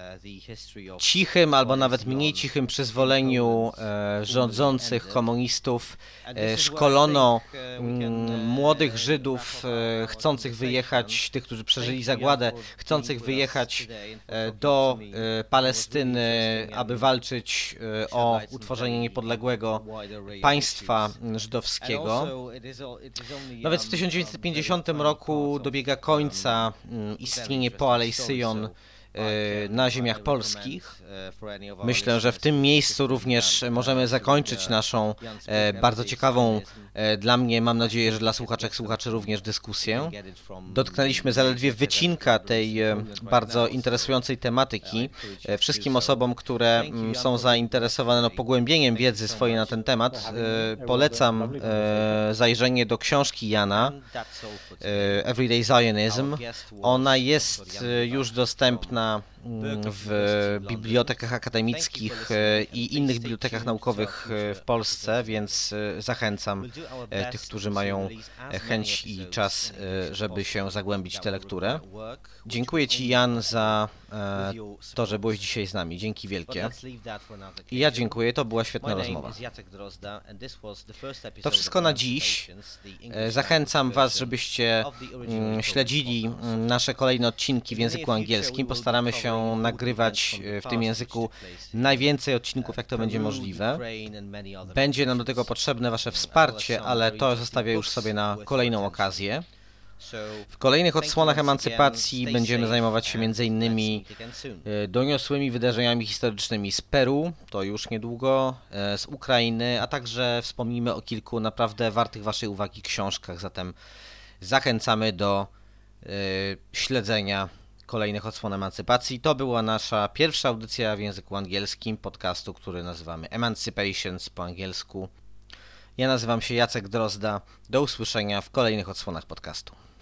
cichym albo nawet mniej cichym przyzwoleniu e, rządzących komunistów e, szkolono mm, młodych Żydów e, chcących wyjechać, tych, którzy przeżyli zagładę, chcących wyjechać e, do Palestyny, aby walczyć o utworzenie niepodległego państwa żydowskiego. No więc w 1950 roku dobiega końca mm, istnienie Poalejsyjon e, na ziemiach polskich. Myślę, że w tym miejscu również możemy zakończyć naszą e, bardzo ciekawą e, dla mnie, mam nadzieję, że dla słuchaczek, słuchaczy również dyskusję. Dotknęliśmy zaledwie wycinka tej e, bardzo interesującej tematyki. E, Wszystkim osobom, które mm, są zainteresowane no, pogłębieniem wiedzy swojej na ten temat, e, polecam e, zajrzenie do książki Jana e, Everyday Zionism. Ona jest e, już dostępna mm, w bibliotekach akademickich e, i innych bibliotekach naukowych e, w Polsce, więc e, zachęcam tych, którzy mają chęć i czas, żeby się zagłębić w tę lekturę. Dziękuję Ci, Jan, za to, że byłeś dzisiaj z nami. Dzięki wielkie. I ja dziękuję, to była świetna rozmowa. To wszystko na dziś. Zachęcam Was, żebyście mm, śledzili mm, nasze kolejne odcinki w języku angielskim. Postaramy się nagrywać e, w tym języku najwięcej odcinków, jak to będzie możliwe. Będzie nam do tego potrzebne Wasze wsparcie, ale to zostawię już sobie na kolejną okazję. W kolejnych odsłonach emancypacji będziemy zajmować się m.in. E, doniosłymi wydarzeniami historycznymi z Peru, to już niedługo, e, z Ukrainy, a także wspomnimy o kilku naprawdę wartych Waszej uwagi książkach, zatem zachęcamy do śledzenia kolejnych odsłon emancypacji. To była nasza pierwsza audycja w języku angielskim podcastu, który nazywamy Emancipations po angielsku. Ja nazywam się Jacek Drozda. Do usłyszenia w kolejnych odsłonach podcastu.